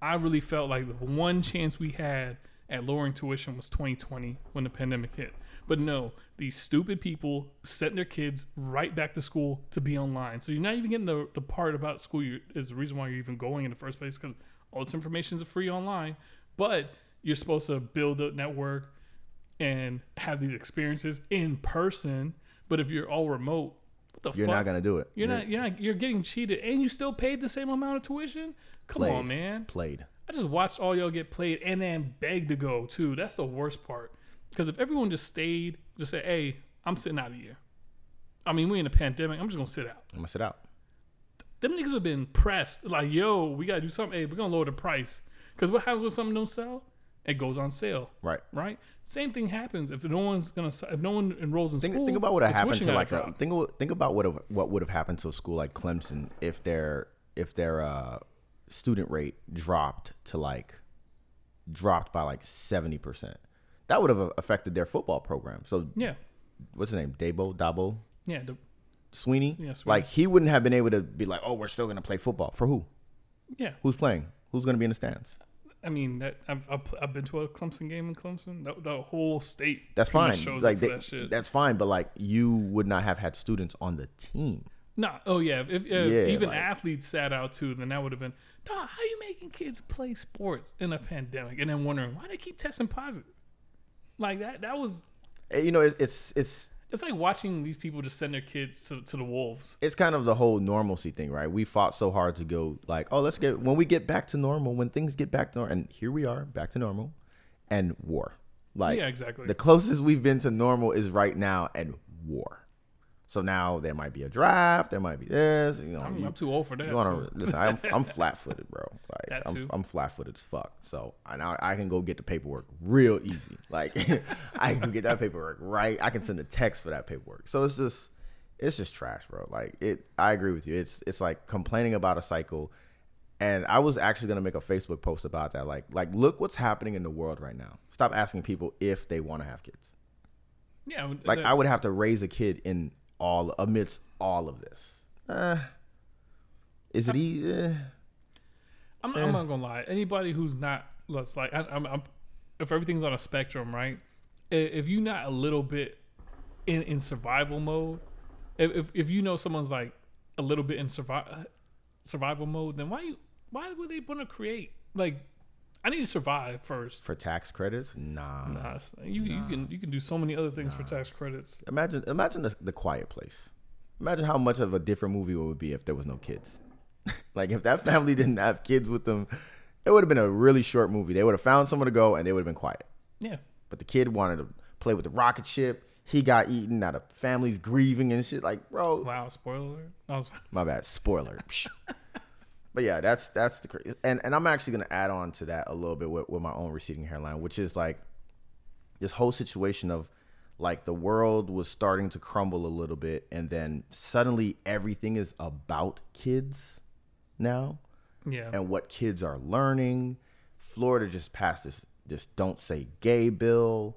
I really felt like the one chance we had at lowering tuition was 2020 when the pandemic hit. But no, these stupid people sent their kids right back to school to be online. So you're not even getting the, the part about school is the reason why you're even going in the first place because all this information is free online. But you're supposed to build a network and have these experiences in person. But if you're all remote, what the you're fuck? not gonna do it. You're, you're, not. You're not. You're getting cheated, and you still paid the same amount of tuition. Come played, on, man. Played. I just watched all y'all get played and then beg to go too. That's the worst part. Because if everyone just stayed, just say, "Hey, I'm sitting out of here." I mean, we in a pandemic. I'm just gonna sit out. I'm gonna sit out. Them niggas would have been pressed. Like, yo, we gotta do something. Hey, we're gonna lower the price. Because what happens when something don't sell? It goes on sale. Right. Right. Same thing happens if no one's gonna if no one enrolls in think, school. Think about what happened to like a, think think about what what would have happened to a school like Clemson if their if their uh, student rate dropped to like dropped by like 70%. That would have affected their football program. So yeah, what's his name? Dabo, Dabo. Yeah, the, Swinney. Yeah, Swinney. Like he wouldn't have been able to be like, oh, we're still gonna play football for who? Yeah, who's playing? Who's gonna be in the stands? I mean, that I've, I've been to a Clemson game in Clemson. That, the whole state. That's fine. Like they, that that's fine, but like you would not have had students on the team. No. Nah, oh yeah. If, if yeah, even like, athletes sat out too, then that would have been Dog, how are you making kids play sports in a pandemic and then wondering why they keep testing positive? Like that. That was. Eh, you know, it's it's it's. It's like watching these people just send their kids to, to the wolves. It's kind of the whole normalcy thing, right? We fought so hard to go like, oh, let's get when we get back to normal, when things get back to normal, and here we are back to normal, and war. Like, yeah, exactly. The closest we've been to normal is right now, and war. So now there might be a draft. There might be this. You know, I'm, you, I'm too old for that. You wanna, so. listen, I'm, I'm flat footed, bro. Like I'm, I'm flat footed as fuck. So I now I can go get the paperwork real easy. Like I can get that paperwork right. I can send a text for that paperwork. So it's just it's just trash, bro. Like it. I agree with you. It's it's like complaining about a cycle. And I was actually gonna make a Facebook post about that. Like like look what's happening in the world right now. Stop asking people if they want to have kids. Yeah. Like I would have to raise a kid in all amidst all of this? Uh, is it easy? Eh. I'm, I'm, not gonna lie. Anybody who's not, let's like, I, I'm, I'm, if everything's on a spectrum, right? If you're not a little bit in in survival mode, if if you know someone's like a little bit in survival survival mode, then why you why would they want to create like I need to survive first. For tax credits? Nah. Nah. You, nah. you can you can do so many other things nah. for tax credits. Imagine imagine the, the Quiet Place. Imagine how much of a different movie it would be if there was no kids. like if that family didn't have kids with them, it would have been a really short movie. They would have found someone to go and they would have been quiet. Yeah. But the kid wanted to play with the rocket ship. He got eaten. Now the family's grieving and shit. Like, bro. Wow, spoiler. Was... My bad. Spoiler. But yeah, that's that's the crazy. And and I'm actually gonna add on to that a little bit with, with my own receding hairline, which is like this whole situation of like the world was starting to crumble a little bit, and then suddenly everything is about kids now. Yeah. And what kids are learning. Florida just passed this this don't say gay bill.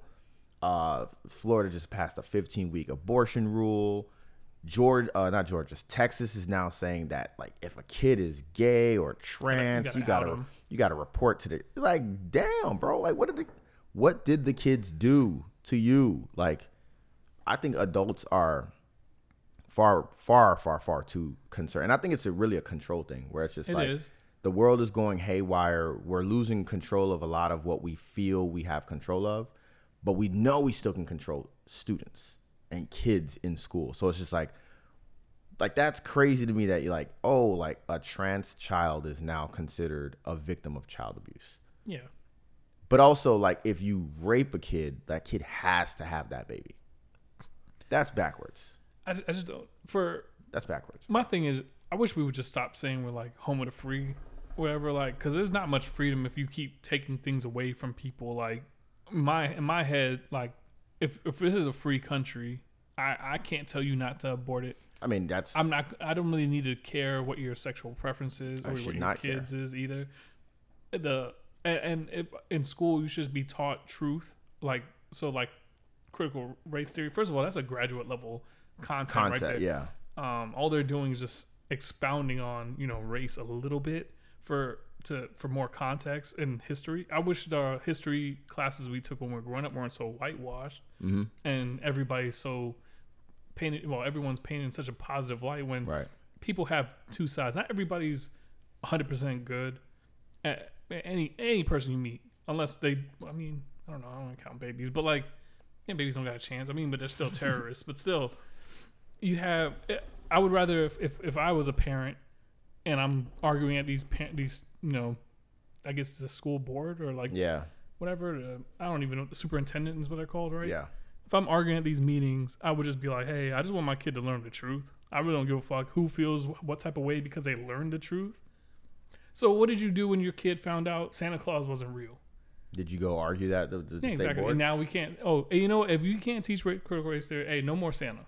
Uh, Florida just passed a 15 week abortion rule. Georgia, uh, not Georgia, Texas is now saying that like if a kid is gay or trans, you gotta you gotta, you gotta report to the like, damn, bro, like what did the, what did the kids do to you? Like, I think adults are far, far, far, far too concerned, and I think it's a really a control thing where it's just it like is. the world is going haywire. We're losing control of a lot of what we feel we have control of, but we know we still can control students and kids in school. So it's just like like that's crazy to me that you're like, oh, like a trans child is now considered a victim of child abuse. Yeah. But also, like, if you rape a kid, that kid has to have that baby. That's backwards. I, I just don't. For That's backwards. my thing is, I wish we would just stop saying we're like home of the free, whatever. Like, because there's not much freedom if you keep taking things away from people. Like, my in my head, like, if if this is a free country, I I can't tell you not to abort it. I mean, that's I'm not. I don't really need to care what your sexual preference is I or should what your not care. kids is either. The and, and it, in school you should just be taught truth, like so, like critical race theory. First of all, that's a graduate level content, right concept. there. yeah. Um, all they're doing is just expounding on you know race a little bit for to for more context and history. I wish the history classes we took when we were growing up weren't so whitewashed Mm-hmm. and everybody's so painted. Well, everyone's painted in such a positive light when Right. people have two sides. Not everybody's 100% good. At any any person you meet, unless they, I mean, I don't know, I don't want to count babies, but like, yeah, babies don't got a chance. I mean, but they're still terrorists. but still, you have. I would rather if, if if I was a parent and I'm arguing at these par- these you know, I guess the school board or like Yeah. Whatever. The, I don't even know. The superintendent is what they're called, right? Yeah. if I'm arguing at these meetings, I would just be like, hey, I just want my kid to learn the truth. I really don't give a fuck who feels what type of way because they learned the truth. So, what did you do when your kid found out Santa Claus wasn't real? Did you go argue that the, the Yeah, exactly. board? And now we can't. Oh, you know, if you can't teach critical race theory, hey, no more Santa.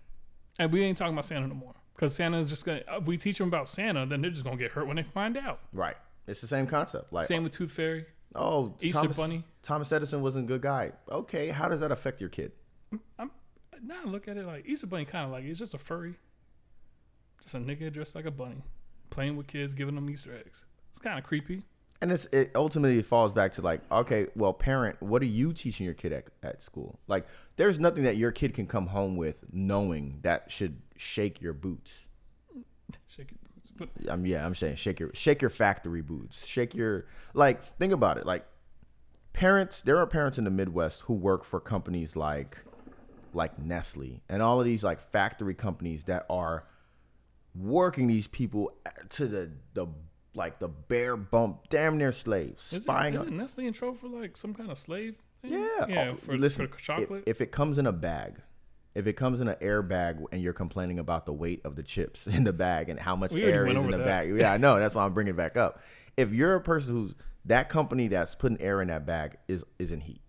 And we ain't talking about Santa no more because Santa is just gonna. If we teach them about Santa, then they're just gonna get hurt when they find out. right. It's the same concept. Like, Same with Tooth Fairy, oh, Easter Thomas, Bunny. Thomas Edison wasn't a good guy. Okay, how does that affect your kid? I'm now I look at it like Easter Bunny, kind of like it's just a furry, just a nigga dressed like a bunny, playing with kids, giving them Easter eggs. It's kind of creepy. And it's it ultimately falls back to like, okay, well, parent, what are you teaching your kid at, at school? Like, there's nothing that your kid can come home with knowing that should shake your boots. Shake your boots, but I'm yeah, I'm saying shake your shake your factory boots. Shake your like think about it. Like parents, there are parents in the Midwest who work for companies like like Nestle and all of these like factory companies that are working these people to the the like the bare bump, damn near slaves, is spying it, on isn't Nestle in trouble for like some kind of slave? Thing? yeah. yeah. Oh, For, listen, for if- chocolate. If, it comes in a bag, if it comes in an airbag and you're complaining about the weight of the chips in the bag and how much We air is in the that. bag, yeah, I know. That's why I'm bringing it back up. If you're a person who's that company that's putting air in that bag is is in heat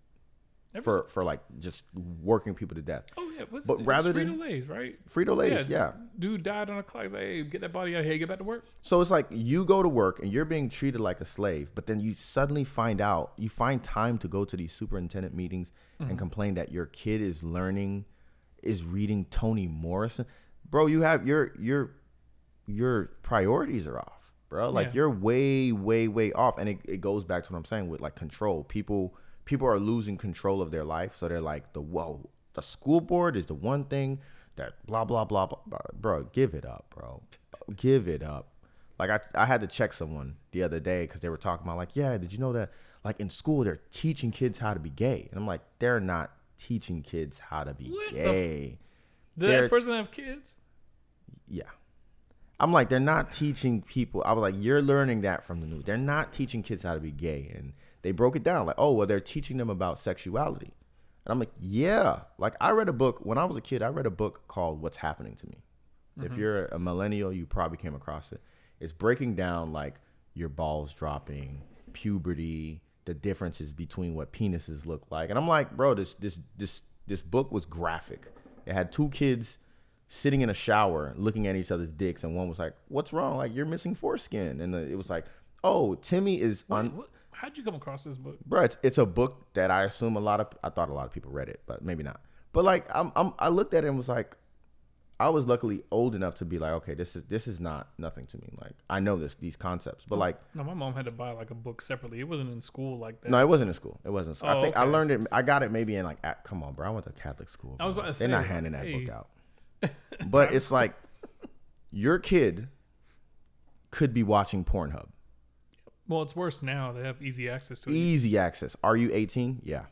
for s- for like just working people to death. oh yeah, what's but rather it's than- Frito Lay's, right? Frito Lay's, yeah. Dude died on a clock. He's like, hey, get that body out here. Get back to work. So it's like you go to work and you're being treated like a slave, but then you suddenly find out you find time to go to these superintendent meetings Mm-hmm. and complain that your kid is learning, is reading Toni Morrison. Bro, you have your your your priorities are off, bro. Like Yeah. you're way, way, way off. And it, it goes back to what I'm saying with like control. People people are losing control of their life. So they're like the whoa, the school board is the one thing that blah blah blah blah, blah. bro. Give it up, bro. Give it up. Like I, I had to check someone the other day because they were talking about like, yeah, did you know that like in school they're teaching kids how to be gay, and I'm like, they're not teaching kids how to be What the f- gay. Did that person have kids? Yeah. I'm like, they're not teaching people. I was like, you're learning that from the news. They're not teaching kids how to be gay. And they broke it down like, oh, well, they're teaching them about sexuality. And I'm like, yeah. Like, I read a book when I was a kid, I read a book called What's Happening to Me. If mm-hmm. you're a millennial, you probably came across it. It's breaking down like your balls dropping, puberty, the differences between what penises look like. And I'm like, bro, this this this this book was graphic. It had two kids sitting in a shower looking at each other's dicks and one was like, "What's wrong? Like you're missing foreskin." And the, it was like, "Oh, Timmy is on what, how'd you come across this book? Bro, it's, it's a book that I assume a lot of I thought a lot of people read it, but maybe not. But like I'm, I'm I looked at it and was like I was luckily old enough to be like, okay, this is this is not nothing to me. Like I know this these concepts, but oh, like No, my mom had to buy like a book separately. It wasn't in school like that. no, it wasn't in school. It wasn't. school. I Oh, think I learned it. I got it maybe in like at, come on, bro. I went to Catholic school. I was about to They're say, not handing that hey. book out. But it's like your kid could be watching Pornhub. Well, it's worse now. They have easy access to it. Easy access. Are you 18? Yeah.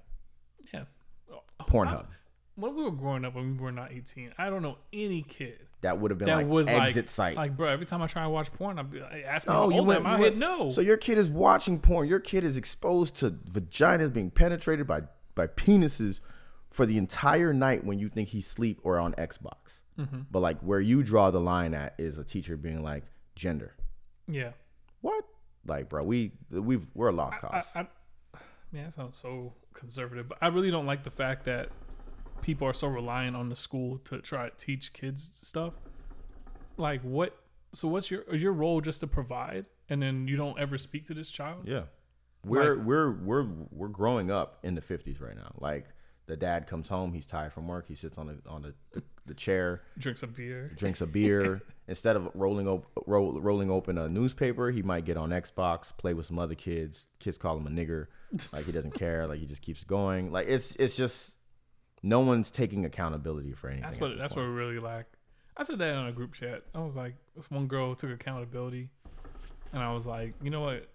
Yeah. Oh, Pornhub. I- when we were growing up, when we were not 18, I don't know any kid that would have been that like was exit like, site. like, bro. Every time I try to watch porn, I'd be like, ask me how you went- I? you I went- hit no. So your kid is watching porn. Your kid is exposed to vaginas being penetrated by by penises for the entire night when you think he's asleep or on Xbox. Mm-hmm. But like where you draw the line at is a teacher being like gender. yeah. What? Like, bro, we we've we're a lost cause. I, I, man, that sounds so conservative, but I really don't like the fact that people are so reliant on the school to try to teach kids stuff. Like, what? So, what's your is your role just to provide, and then you don't ever speak to this child? Yeah. We're we're we're we're growing up in the fifties right now. Like the dad comes home, he's tired from work, he sits on the on the, the, the chair, Drink some beer. drinks a beer. Instead of rolling op- roll, rolling open a newspaper, he might get on Xbox, play with some other kids. Kids call him a nigger. Like he doesn't care. Like he just keeps going. Like it's it's just no one's taking accountability for anything. That's what that's point. what we really lack. I said that on a group chat. I was like, this one girl took accountability, and I was like, you know what?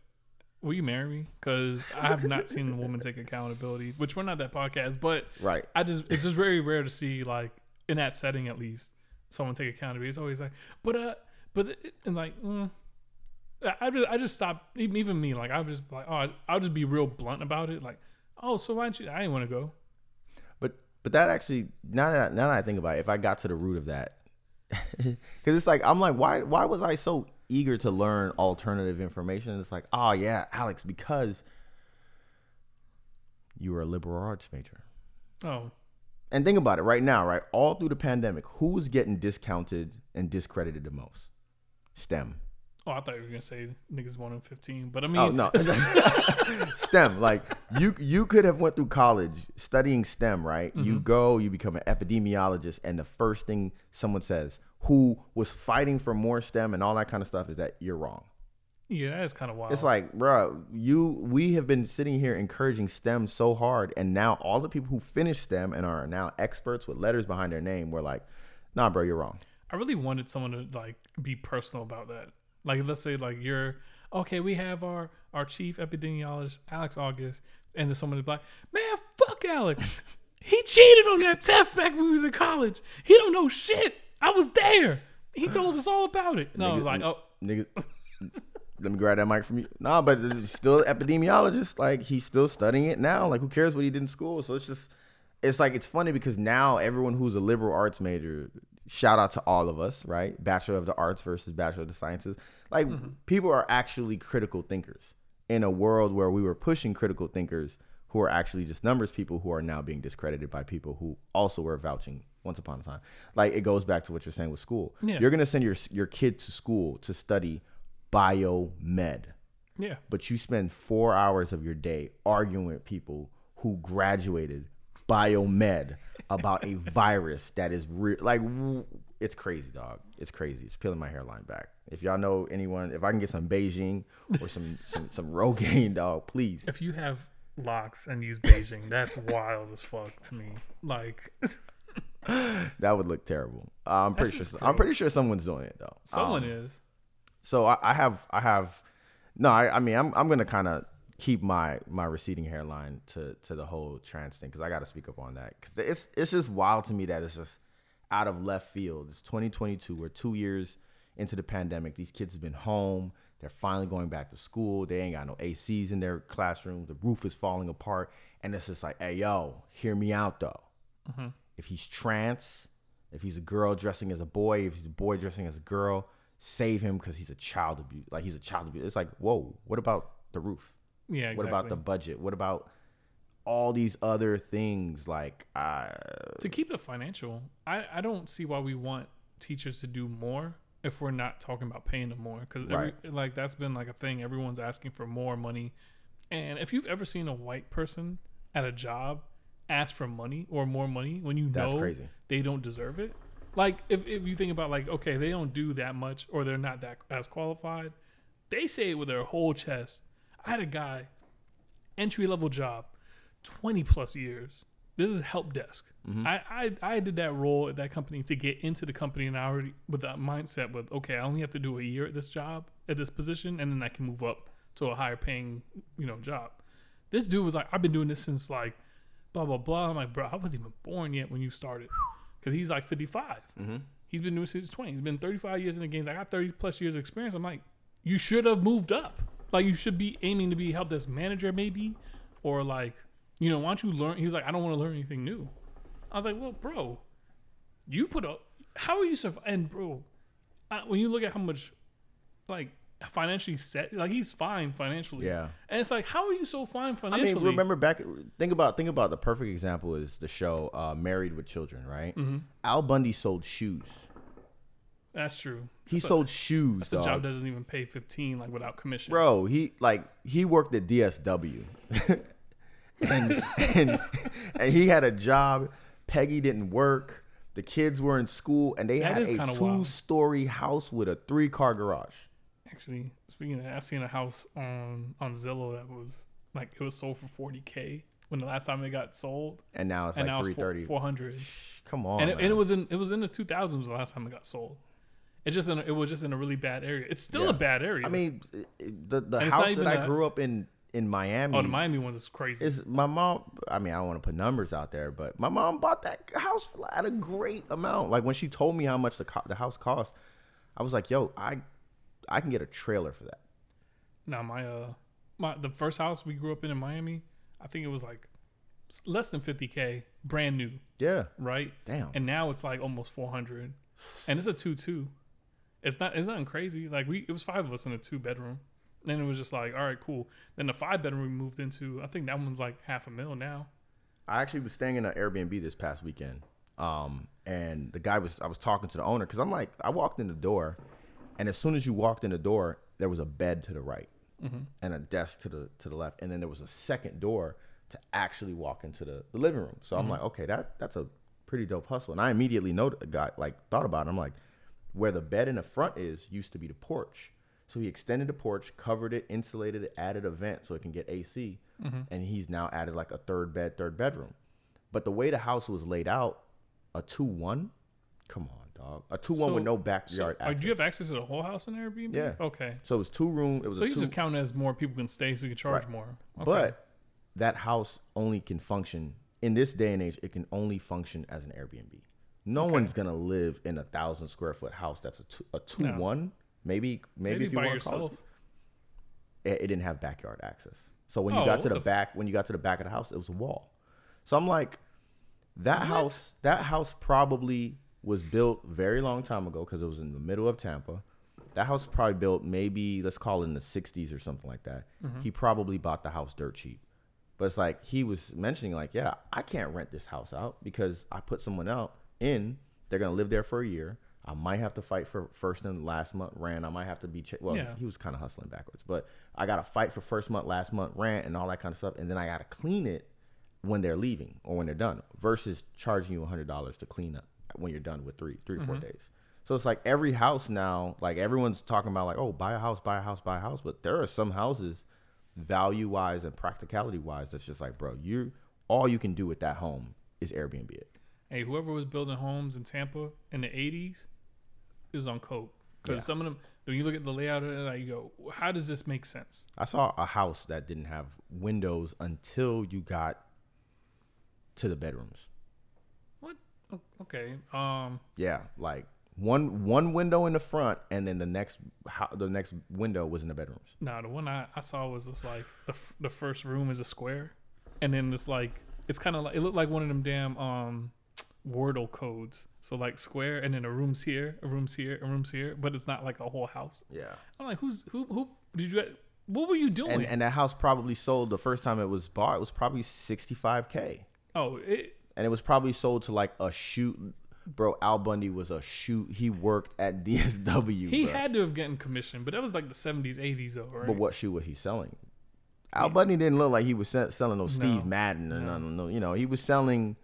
Will you marry me? Because I have not seen a woman take accountability. Which we're not that podcast, but right. I just it's just very rare to see like in that setting at least someone take accountability. It's always like, but uh, but and like, mm, I- just I just stop even even me like I'll just like oh I'll just be real blunt about it like oh so why don't you I didn't want to go But that actually now that now that I think about it, if I got to the root of that, because it's like I'm like why why was I so eager to learn alternative information? It's like oh yeah, Alex, because you were a liberal arts major. oh And think about it right now, right? All through the pandemic, who was getting discounted and discredited the most? STEM. Oh I thought you were gonna say niggas one in fifteen but I oh, mean Oh no, STEM. Like you, you could have went through college studying STEM, right? You mm-hmm. go, you become an epidemiologist, and the first thing someone says, who was fighting for more STEM and all that kind of stuff, is that you're wrong. yeah that is kind of wild It's like, bro, you, we have been sitting here encouraging STEM so hard, and now all the people who finished STEM and are now experts with letters behind their name, were like, nah, bro, you're wrong. I really wanted someone to like be personal about that. Like let's say like you're okay, we have our our chief epidemiologist Alex August, and then someone is like, man, fuck Alex. he cheated on that test back when we was in college. He don't know shit. I was there. He told us all about it. Was Nigga- like, oh, nigga. Let me grab that mic from you. Nah, but still epidemiologist. Like he's still studying it now. Like who cares what he did in school? So it's just, it's like it's funny because now everyone who's a liberal arts major, shout out to all of us, right? Bachelor of the Arts versus Bachelor of the Sciences. Like mm-hmm. people are actually critical thinkers in a world where we were pushing critical thinkers who are actually just numbers people who are now being discredited by people who also were vouching once upon a time. Like it goes back to what you're saying with school. Yeah. You're gonna send your your kid to school to study biomed, yeah, but you spend four hours of your day arguing with people who graduated biomed about a virus that is real. Like it's crazy, dog. It's crazy. It's peeling my hairline back. If y'all know anyone, if I can get some Beijing or some some some Rogaine, dog, please. if you have locks and use Beijing, that's wild as fuck to me. Like That would look terrible. Uh, I'm pretty sure. I'm pretty sure someone's doing it though. someone Um, is. So I, I have I have no I, I mean I'm I'm gonna kind of keep my my receding hairline to to the whole trans thing because I got to speak up on that because it's it's just wild to me that it's just out of left field. It's 2022. We're two years into the pandemic. These kids have been home. They're finally going back to school. They ain't got no ACs in their classroom. The roof is falling apart, and it's just like, hey yo, hear me out though. Mm-hmm. If he's trans, if he's a girl dressing as a boy, if he's a boy dressing as a girl, save him because he's a child abuse. Like he's a child abuse. It's like, whoa, what about the roof? Yeah, exactly. What about the budget? What about all these other things? Like, uh, to keep it financial, I, I don't see why we want teachers to do more if we're not talking about paying them more because Right. like that's been like a thing everyone's asking for more money and if you've ever seen a white person at a job ask for money or more money when you That's know crazy. they don't deserve it like if, if you think about like okay they don't do that much or they're not that as qualified they say it with their whole chest i had a guy entry level job 20 plus years this is help desk mm-hmm. I, I i did that role at that company to get into the company and i already with that mindset with okay i only have to do a year at this job at this position and then i can move up to a higher paying you know job this dude was like i've been doing this since like blah blah blah i'm like bro i wasn't even born yet when you started because he's like 55 mm-hmm. He's been doing since 20. He's been 35 years in the games. I got 30 plus years of experience. I'm like, you should have moved up. Like, you should be aiming to be help desk manager, maybe, or like, you know, why don't you learn? He was like, I don't want to learn anything new. I was like, well, bro, you put up. How are you survive? And bro, I, when you look at how much, like, financially set, like he's fine financially. Yeah. And it's like, how are you so fine financially? I mean, remember back. Think about think about the perfect example is the show uh, Married with Children, right? Mm-hmm. Al Bundy sold shoes. That's true. He That's a- sold shoes, That's a job that doesn't even pay 15, like without commission. bro. He like he worked at DSW, and and and he had a job. Peggy didn't work. The kids were in school, and they That had a kinda wild. two-story house with a three-car garage. Actually, speaking of, that, I seen a house on on Zillow that was like it was sold for 40k when the last time it got sold, And now it's and like three it's four- thirty. 400. Come on, and, it, and it was in it was in the 2000s the last time it got sold. It just in a, it was just in a really bad area. It's still Yeah. a bad area. I mean, the the it's not house even that I a- grew up in in Miami. oh, the Miami ones is crazy. is my mom. I mean, I don't want to put numbers out there, but my mom bought that house for, at a great amount. Like when she told me how much the co- the house cost, I was like, "Yo, I I can get a trailer for that." Now my uh my the first house we grew up in in Miami, I think it was like s- less than 50k, brand new, Yeah, right? damn. and now it's like almost 400 and it's a 2-2 it's not it's nothing crazy. Like we it was five of us in a two bedroom. Then it was just like all right cool. Then the five bedroom we moved into i think that one's like half a mil now. I actually was staying in an Airbnb this past weekend, um, and the guy was I was talking to the owner because I'm like I walked in the door, and as soon as you walked in the door, there was a bed to the right and a desk to the to the left, and then there was a second door to actually walk into the, the living room. So I'm like, okay, that that's a pretty dope hustle, and I immediately noted, got like thought about it. I'm like, where the bed in the front is used to be the porch. So he extended the porch, covered it, insulated it, added a vent so it can get AC, and he's now added like a third bed, third bedroom. But the way the house was laid out, a two one, come on, dog, a two one with no backyard uh, access. do you have access to the whole house in airbnb Yeah. okay so it was two room. It was so you two, just count as more people can stay so you can charge Right. more okay. but that house only can function in this day and age. It can only function as an Airbnb. No one's gonna live in a thousand square foot house that's a two, a two No. one. Maybe, maybe, maybe if you want to call it it, didn't have backyard access. So when you Oh, got to the the f- back, when you got to the back of the house, it was a wall. So I'm like, that What? house, that house probably was built very long time ago because it was in the middle of Tampa. That house was probably built maybe let's call it in the 60s or something like that. Mm-hmm. He probably bought the house dirt cheap. But it's like he was mentioning like, yeah, I can't rent this house out because I put someone out in. They're gonna live there for a year. I might have to fight for first and last month rent. I might have to be ch- well. Yeah. He was kind of hustling backwards, but I got to fight for first month, last month rent, and all that kind of stuff, and then I got to clean it when they're leaving or when they're done, versus charging you hundred dollars to clean up when you're done with three, three or four mm-hmm. days. So it's like every house now, like everyone's talking about, like, oh, buy a house, buy a house, buy a house, but there are some houses, value wise and practicality wise, that's just like, bro, you all you can do with that home is Airbnb it. Hey whoever was building homes in tampa in the 80s is on coke because Yeah. some of them when you look at the layout of it like you go how does this make sense I saw a house that didn't have windows until you got to the bedrooms. what okay um Yeah, like one one window in the front, and then the next the next window was in the bedrooms. No, the one I, I saw was just like the the first room is a square, and then it's like it's kind of like it looked like one of them damn um Wordle codes. So like square, and then a room's here, a room's here, a room's here, but it's not like a whole house. Yeah, I'm like, who's who? Who did you? What were you doing? and and that house probably sold the first time it was bought. It was probably sixty five k, oh, it, and it was probably sold to like a shoot. Bro, Al Bundy was a shoot. He worked at DSW. he bro. had to have gotten commission, but that was like the 70s, 80s though, right? But what shoe was he selling? Al Bundy didn't look like he was selling no Steve No. Madden or nothing. No, you know, he was selling.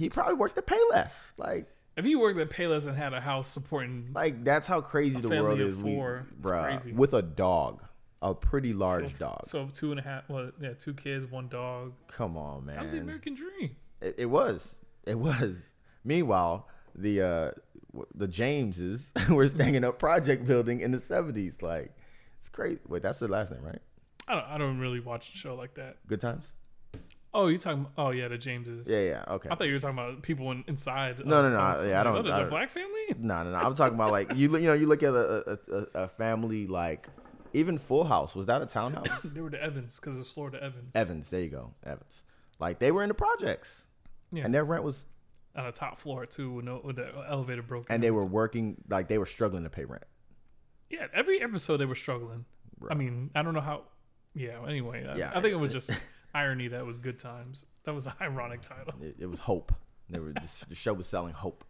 He probably worked at Payless. Like, if he worked at Payless and had a house supporting like that's how crazy A the world is. We, four. It's bruh, crazy. with a dog, a pretty large so, dog. so two and a half, well, yeah, two kids, one dog. Come on, man. That was the. American dream. It, it was. It was. Meanwhile, the uh the Jameses were staying in a project building in the seventies. Like, it's crazy. Wait, that's the last name, right? I don't, I don't really watch the show like that. Good times. Oh, you talking? Oh, yeah, the Jameses. Yeah, yeah. Okay. I thought you were talking about people in, inside. No, no, no, of- yeah, I don't- Oh, there's I a black family. No, no, no. I'm talking about like you. look- You know, you look at a, a, a, family like even Full House. Was that a townhouse? They were the Evans because it was Florida Evans. Evans. There you go, Evans. Like they were in the projects, Yeah, and their rent was, on a top floor too, with, no, with the elevator broken. and they were working like they were struggling to pay rent. Yeah, every episode they were struggling. I mean, I don't know how. Yeah. Anyway, I- Yeah, I, think it was just irony that was good times. That was an ironic title. It, it was hope. They were the, the show was selling hope.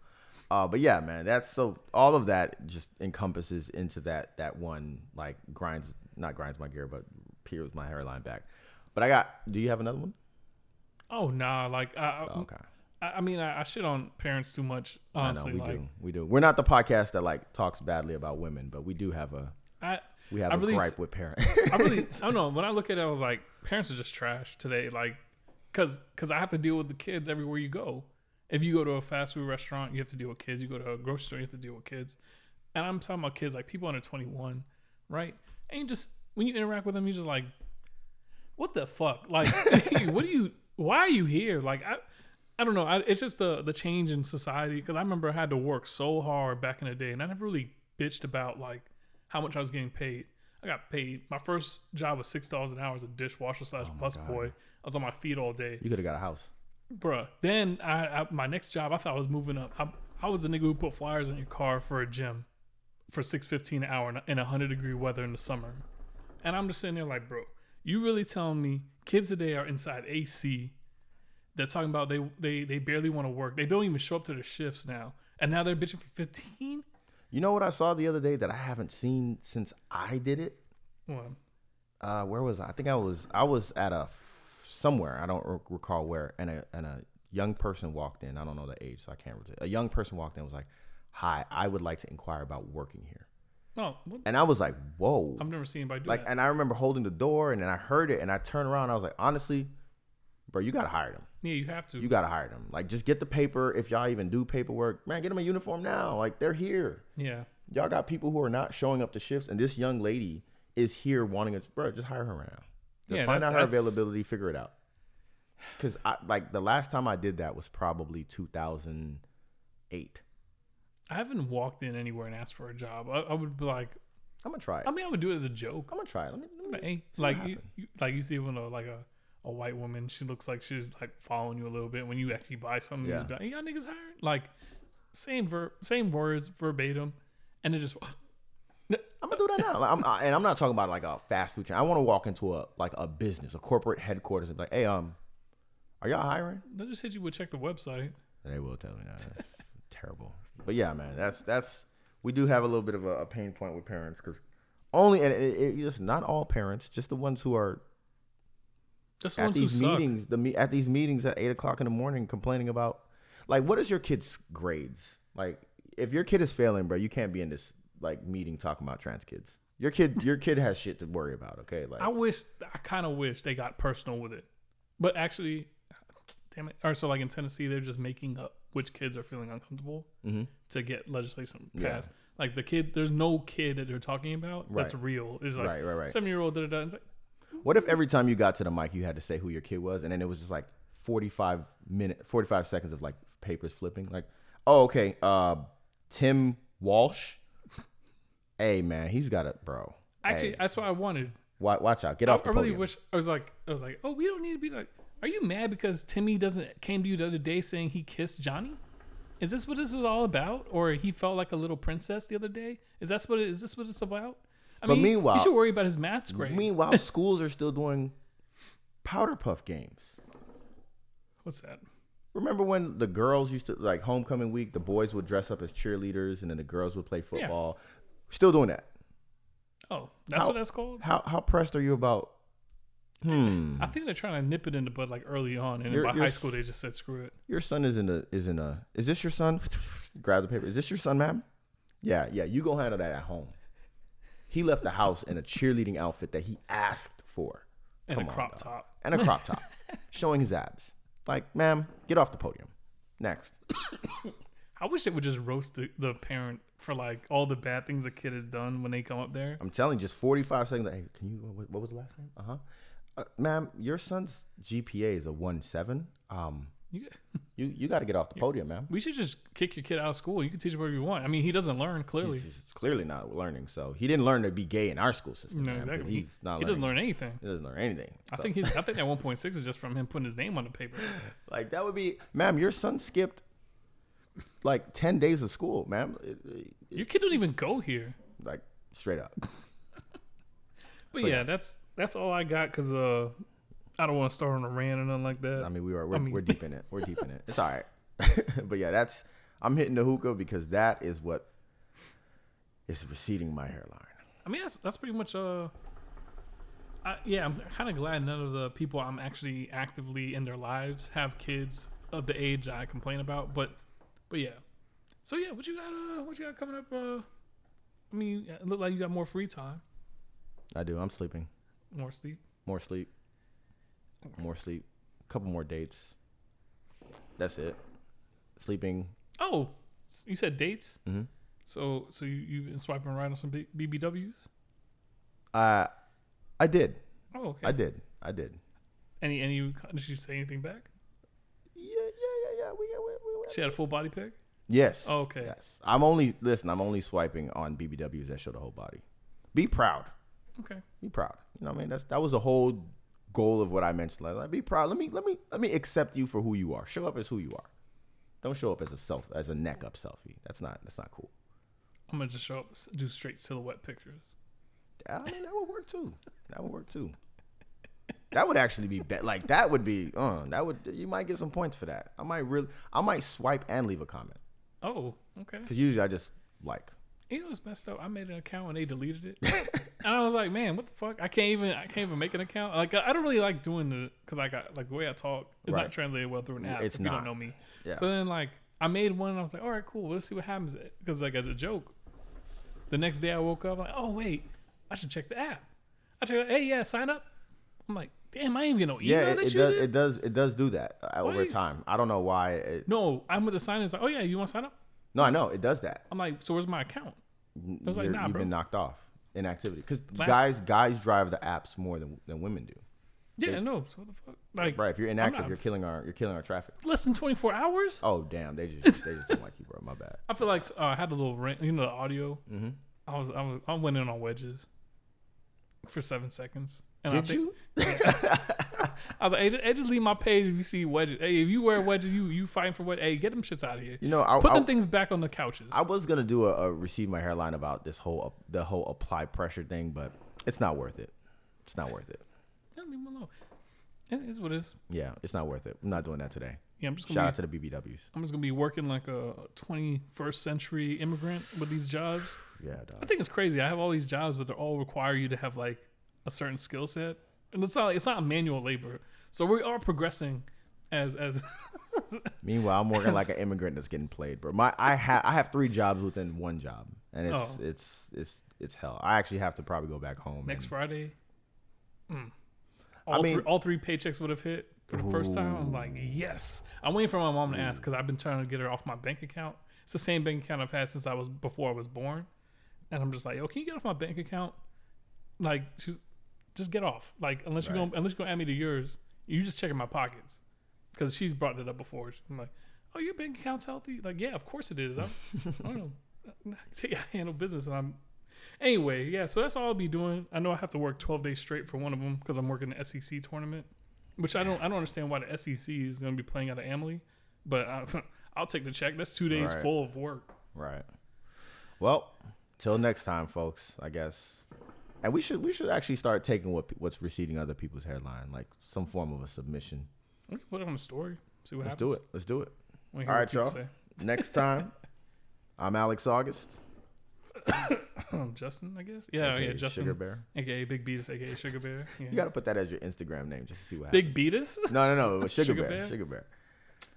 Uh, but yeah, man, that's so all of that just encompasses into that that one like grinds not grinds my gear, but peels my hairline back. But I got. Do you have another one? Oh nah, like I, Oh, okay. I, I mean, I, I shit on parents too much. I know we like do. We do. We're not the podcast that like talks badly about women, but we do have a I, we have I a really gripe with parents. I really, I don't know. When I look at it, I was like, parents are just trash today. Like, cause, cause I have to deal with the kids everywhere you go. If you go to a fast food restaurant, you have to deal with kids. You go to a grocery store, you have to deal with kids. And I'm talking about kids like people under 21, right? And you just when you interact with them, you just like, what the fuck? Like, what do you? Why are you here? Like, I, I don't know. I, it's just the the change in society. Because I remember I had to work so hard back in the day, and I never really bitched about like how much I was getting paid. I got paid. My first job was six dollars an hour as a dishwasher slash oh bus boy. I was on my feet all day, you could have got a house. bruh. Then I, I my next job, I thought I was moving up. I, I was the nigga who put flyers in your car for a gym for six fifteen an hour in- in hundred degree weather in the summer, and I'm just sitting there like, bro, you really telling me kids today are inside AC? They're talking about they they they barely want to work. They don't even show up to their shifts now, and now they're bitching for fifteen. You know what I saw the other day that I haven't seen since I did it? Well, uh, where was I? I think I was I was at a f- somewhere I don't re- recall where, and a and a young person walked in. I don't know the age, so I can't. Really, a young person walked in and was like, "Hi, I would like to inquire about working here." no, what? And I was like, "Whoa!" I've never seen anybody do like, that. and I remember holding the door, and then I heard it, and I turned around. And I was like, "Honestly, bro, you gotta hire them. Yeah, you have to. You gotta hire them. Like, just get the paper. If y'all even do paperwork, man, get them a uniform now. Like, they're here. yeah, Y'all got people who are not showing up to shifts, and this young lady is here wanting it. Bro, just hire her right now. Just Yeah, find that- out her that's- availability, figure it out. Because I like the last time I did that was probably 2008. I haven't walked in anywhere and asked for a job. I, I would be like, I'm gonna try it. I mean, I would do it as a joke. I'm gonna try it. Let me. Let me hey, like you, you, like you see when a like a, a white woman, she looks like she's like following you a little bit. When you actually buy something, Yeah. you like, y'all niggas hired. Like same ver, same words verbatim, and it just I'm gonna do that now. Like, I'm, I, and I'm not talking about like a fast food chain. I want to walk into a like a business, a corporate headquarters, and be like, "Hey, um, are y'all hiring?" they just said you would check the website. They will tell me that. Terrible. But yeah, man, that's that's we do have a little bit of a, a pain point with parents because only and it, it, it's not all parents, just the ones who are The at these suck. meetings. The me at these meetings at eight o'clock in the morning, complaining about like what is your kid's grades? Like if your kid is failing, bro, you can't be in this like meeting talking about trans kids. Your kid, your kid has shit to worry about. Okay, like I wish I kind of wish they got personal with it, but actually, damn it. Or so like in Tennessee, they're just making up which kids are feeling uncomfortable Mhm. to get legislation Yeah. passed. Like the kid, there's no kid that they're talking about that's real. Is like Right, right, right. seven year old. Da, da, da. It's like, What if every time you got to the mic, you had to say who your kid was, and then it was just like forty-five minute, forty-five seconds of like papers flipping? Like, oh, okay, uh, Tim Walsh. Hey man, he's got it, bro. actually, hey, that's what I wanted. wa- watch out, get I, off the I really podium. wish I was like I was like, oh, we don't need to be like. Are you mad because Timmy doesn't came to you the other day saying he kissed Johnny? Is this what this is all about? Or he felt like a little princess the other day? Is that what it, is this what it's about? I But mean, meanwhile- you should worry about his math grades. Meanwhile, schools are still doing powder puff games. What's that? Remember when the girls used to like homecoming week, the boys would dress up as cheerleaders, and then the girls would play football. Still doing that. Oh, that's How- what that's called. How how pressed are you about? Hmm. I think they're trying to nip it in the bud like early on, and You're- by you're high school they just said screw it. Your son is in a is in a. Is this your son? Grab the paper. Is this your son, ma'am? Yeah, yeah. You go handle that at home. He left the house in a cheerleading outfit that he asked for, And Come a on, crop dog. top. and a crop top, showing his abs. Like, ma'am, get off the podium. Next. I wish they would just roast the, the parent for like all the bad things the kid has done when they come up there. I'm telling you, just 45 seconds. Like, hey, can you? What, what was the last name? Uh huh. Uh, ma'am, your son's GPA is a one seven. Um, You, you you got to get off the podium, ma'am. we should just kick your kid out of school. You can teach him whatever you want. I mean, he doesn't learn clearly. He's, he's clearly not learning. So he didn't learn to be gay in our school system. No, man, exactly. He's not. he learning. doesn't learn anything. He doesn't learn anything. I So, think he's. I think that 1.6 is just from him putting his name on the paper. like that would be, ma'am. Your son skipped like ten days of school, ma'am. It- it- Your kid don't even go here. like straight up. But So, yeah, yeah. that's that's all I got because uh, I don't want to start on a rant or nothing like that. I mean, we were we're, mean- we're deep in it. We're deep in it. It's all right. but yeah, that's I'm hitting the hookah because that is what is receding my hairline. I mean, that's that's pretty much uh. I, yeah, I'm kind of glad none of the people I'm actually actively in their lives have kids of the age I complain about. But, but yeah. So yeah, what you got? Uh, what you got coming up? Uh, I mean, it look like you got more free time, I do. I'm sleeping. more sleep. More sleep. More sleep. A couple more dates. That's it. Sleeping. Oh, you said dates. hmm So so you you been swiping right on some B- BBWs? Uh, I did. Oh, okay. I did. I did. Any any did you say anything back? Yeah, yeah, yeah, yeah. We, we, we, we. She had a full body pic. Yes. Oh, okay. Yes. I'm only listen. I'm only swiping on BBWs that show the whole body. Be proud. Okay. Be proud. You know what I mean? That's that was the whole goal of what I mentioned. Like, like, be proud. Let me let me let me accept you for who you are. Show up as who you are. Don't show up as a self as a neck up selfie. That's not that's not cool. I'm gonna just show up, do straight silhouette pictures. I mean that would work too. That would work too. That would actually be bet. Like that would be. Uh, that would you might get some points for that. I might really. I might swipe and leave a comment Oh, okay. because usually I just like. You was messed up? I made an account and they deleted it, and I was like, man, what the fuck? I can't even I can't even make an account. Like I don't really like doing the because I got like the way I talk is Right. not translated well through an app. It's if you not. don't know me. Yeah. So then like I made one and I was like, all right, cool. Let's see what happens because like as a joke. The next day I woke up like, oh wait, I should check the app. I check, hey yeah, sign up. I'm like, damn, I ain't even email Yeah, it, it you does. did? It does. It does do that uh, over time. I don't know why. It, No, I'm with the sign. It's like, oh yeah, you want to sign up? No, I know it does that. I'm like, so where's my account? I was like, nah, you've bro. been knocked off inactivity because Last- guys guys drive the apps more than, than women do. Yeah, no. So what the fuck? Like, Right? If you're inactive, not- you're killing our you're killing our traffic. less than 24 hours? Oh damn, they just they just don't like you, bro. My bad. I feel like uh, I had a little rant, you know, the audio. Mm-hmm. I was, I was, I went in on wedges for seven seconds. And I Did think, you? I was like, hey, just, hey, just leave my page if you see wedges. Hey, if you wear wedges, you you fighting for what? Hey, get them shits out of here. You know, I, Put I, them things back on the couches. I was gonna do a, a receive my hairline about this whole the whole apply pressure thing, but it's not worth it. It's not worth it. Yeah, leave them alone. It is what it is. Yeah, it's not worth it. I'm not doing that today. Yeah, I'm just Shout gonna out be, to the BBWs. I'm just gonna be working like a 21st century immigrant with these jobs. Yeah, I think it's crazy. I have all these jobs, but they all require you to have like a certain skill set, and it's not it's not manual labor. So we are progressing as as Meanwhile, I'm working like an immigrant that's getting played, bro. My I have I have three jobs within one job, and it's Oh. it's it's it's hell. I actually have to probably go back home. next and- Friday. Mm. I All, mean- three, all three paychecks would have hit for the first time. I'm like, yes. I'm waiting for my mom to ask mm. because I've been trying to get her off my bank account. It's the same bank account I've had since I was before I was born, and I'm just like, yo, can you get off my bank account? Like, she's, just get off. Like, unless you're Right. going, unless you're gonna add me to yours, you're just checking my pockets because she's brought it up before. I'm like, oh, your bank account's healthy. Like, yeah, of course it is. I'm, I don't know. Take I handle business, and I'm Anyway, yeah, so that's all I'll be doing. I know I have to work 12 days straight for one of them because I'm working the SEC tournament, which I don't I don't understand why the SEC is going to be playing out of Amalie, but I, I'll take the check. That's two days Right. full of work. Right. Well, till next time, folks. I guess. And we should we should actually start taking what what's receding other people's hairline, like some form of a submission. We can put it on a story. See what happens. Let's happens. do it. Let's do it. All right, y'all. say. Next time, I'm Alex August. Justin, I guess. Yeah, yeah, Justin, Sugar Bear. aka Big Beatus, aka Sugar Bear. Yeah. You got to put that as your Instagram name just to see what happens. Big Beatus. No, no, no. Sugar, Sugar Bear. Bear? Sugar Bear.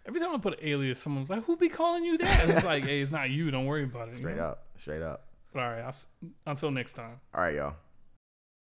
Every time I put an alias, someone's like, "Who be calling you that?" And it's like, "Hey, it's not you. Don't worry about it." you Straight know? up. Straight up. But all right, I'll, until next time. All right, y'all.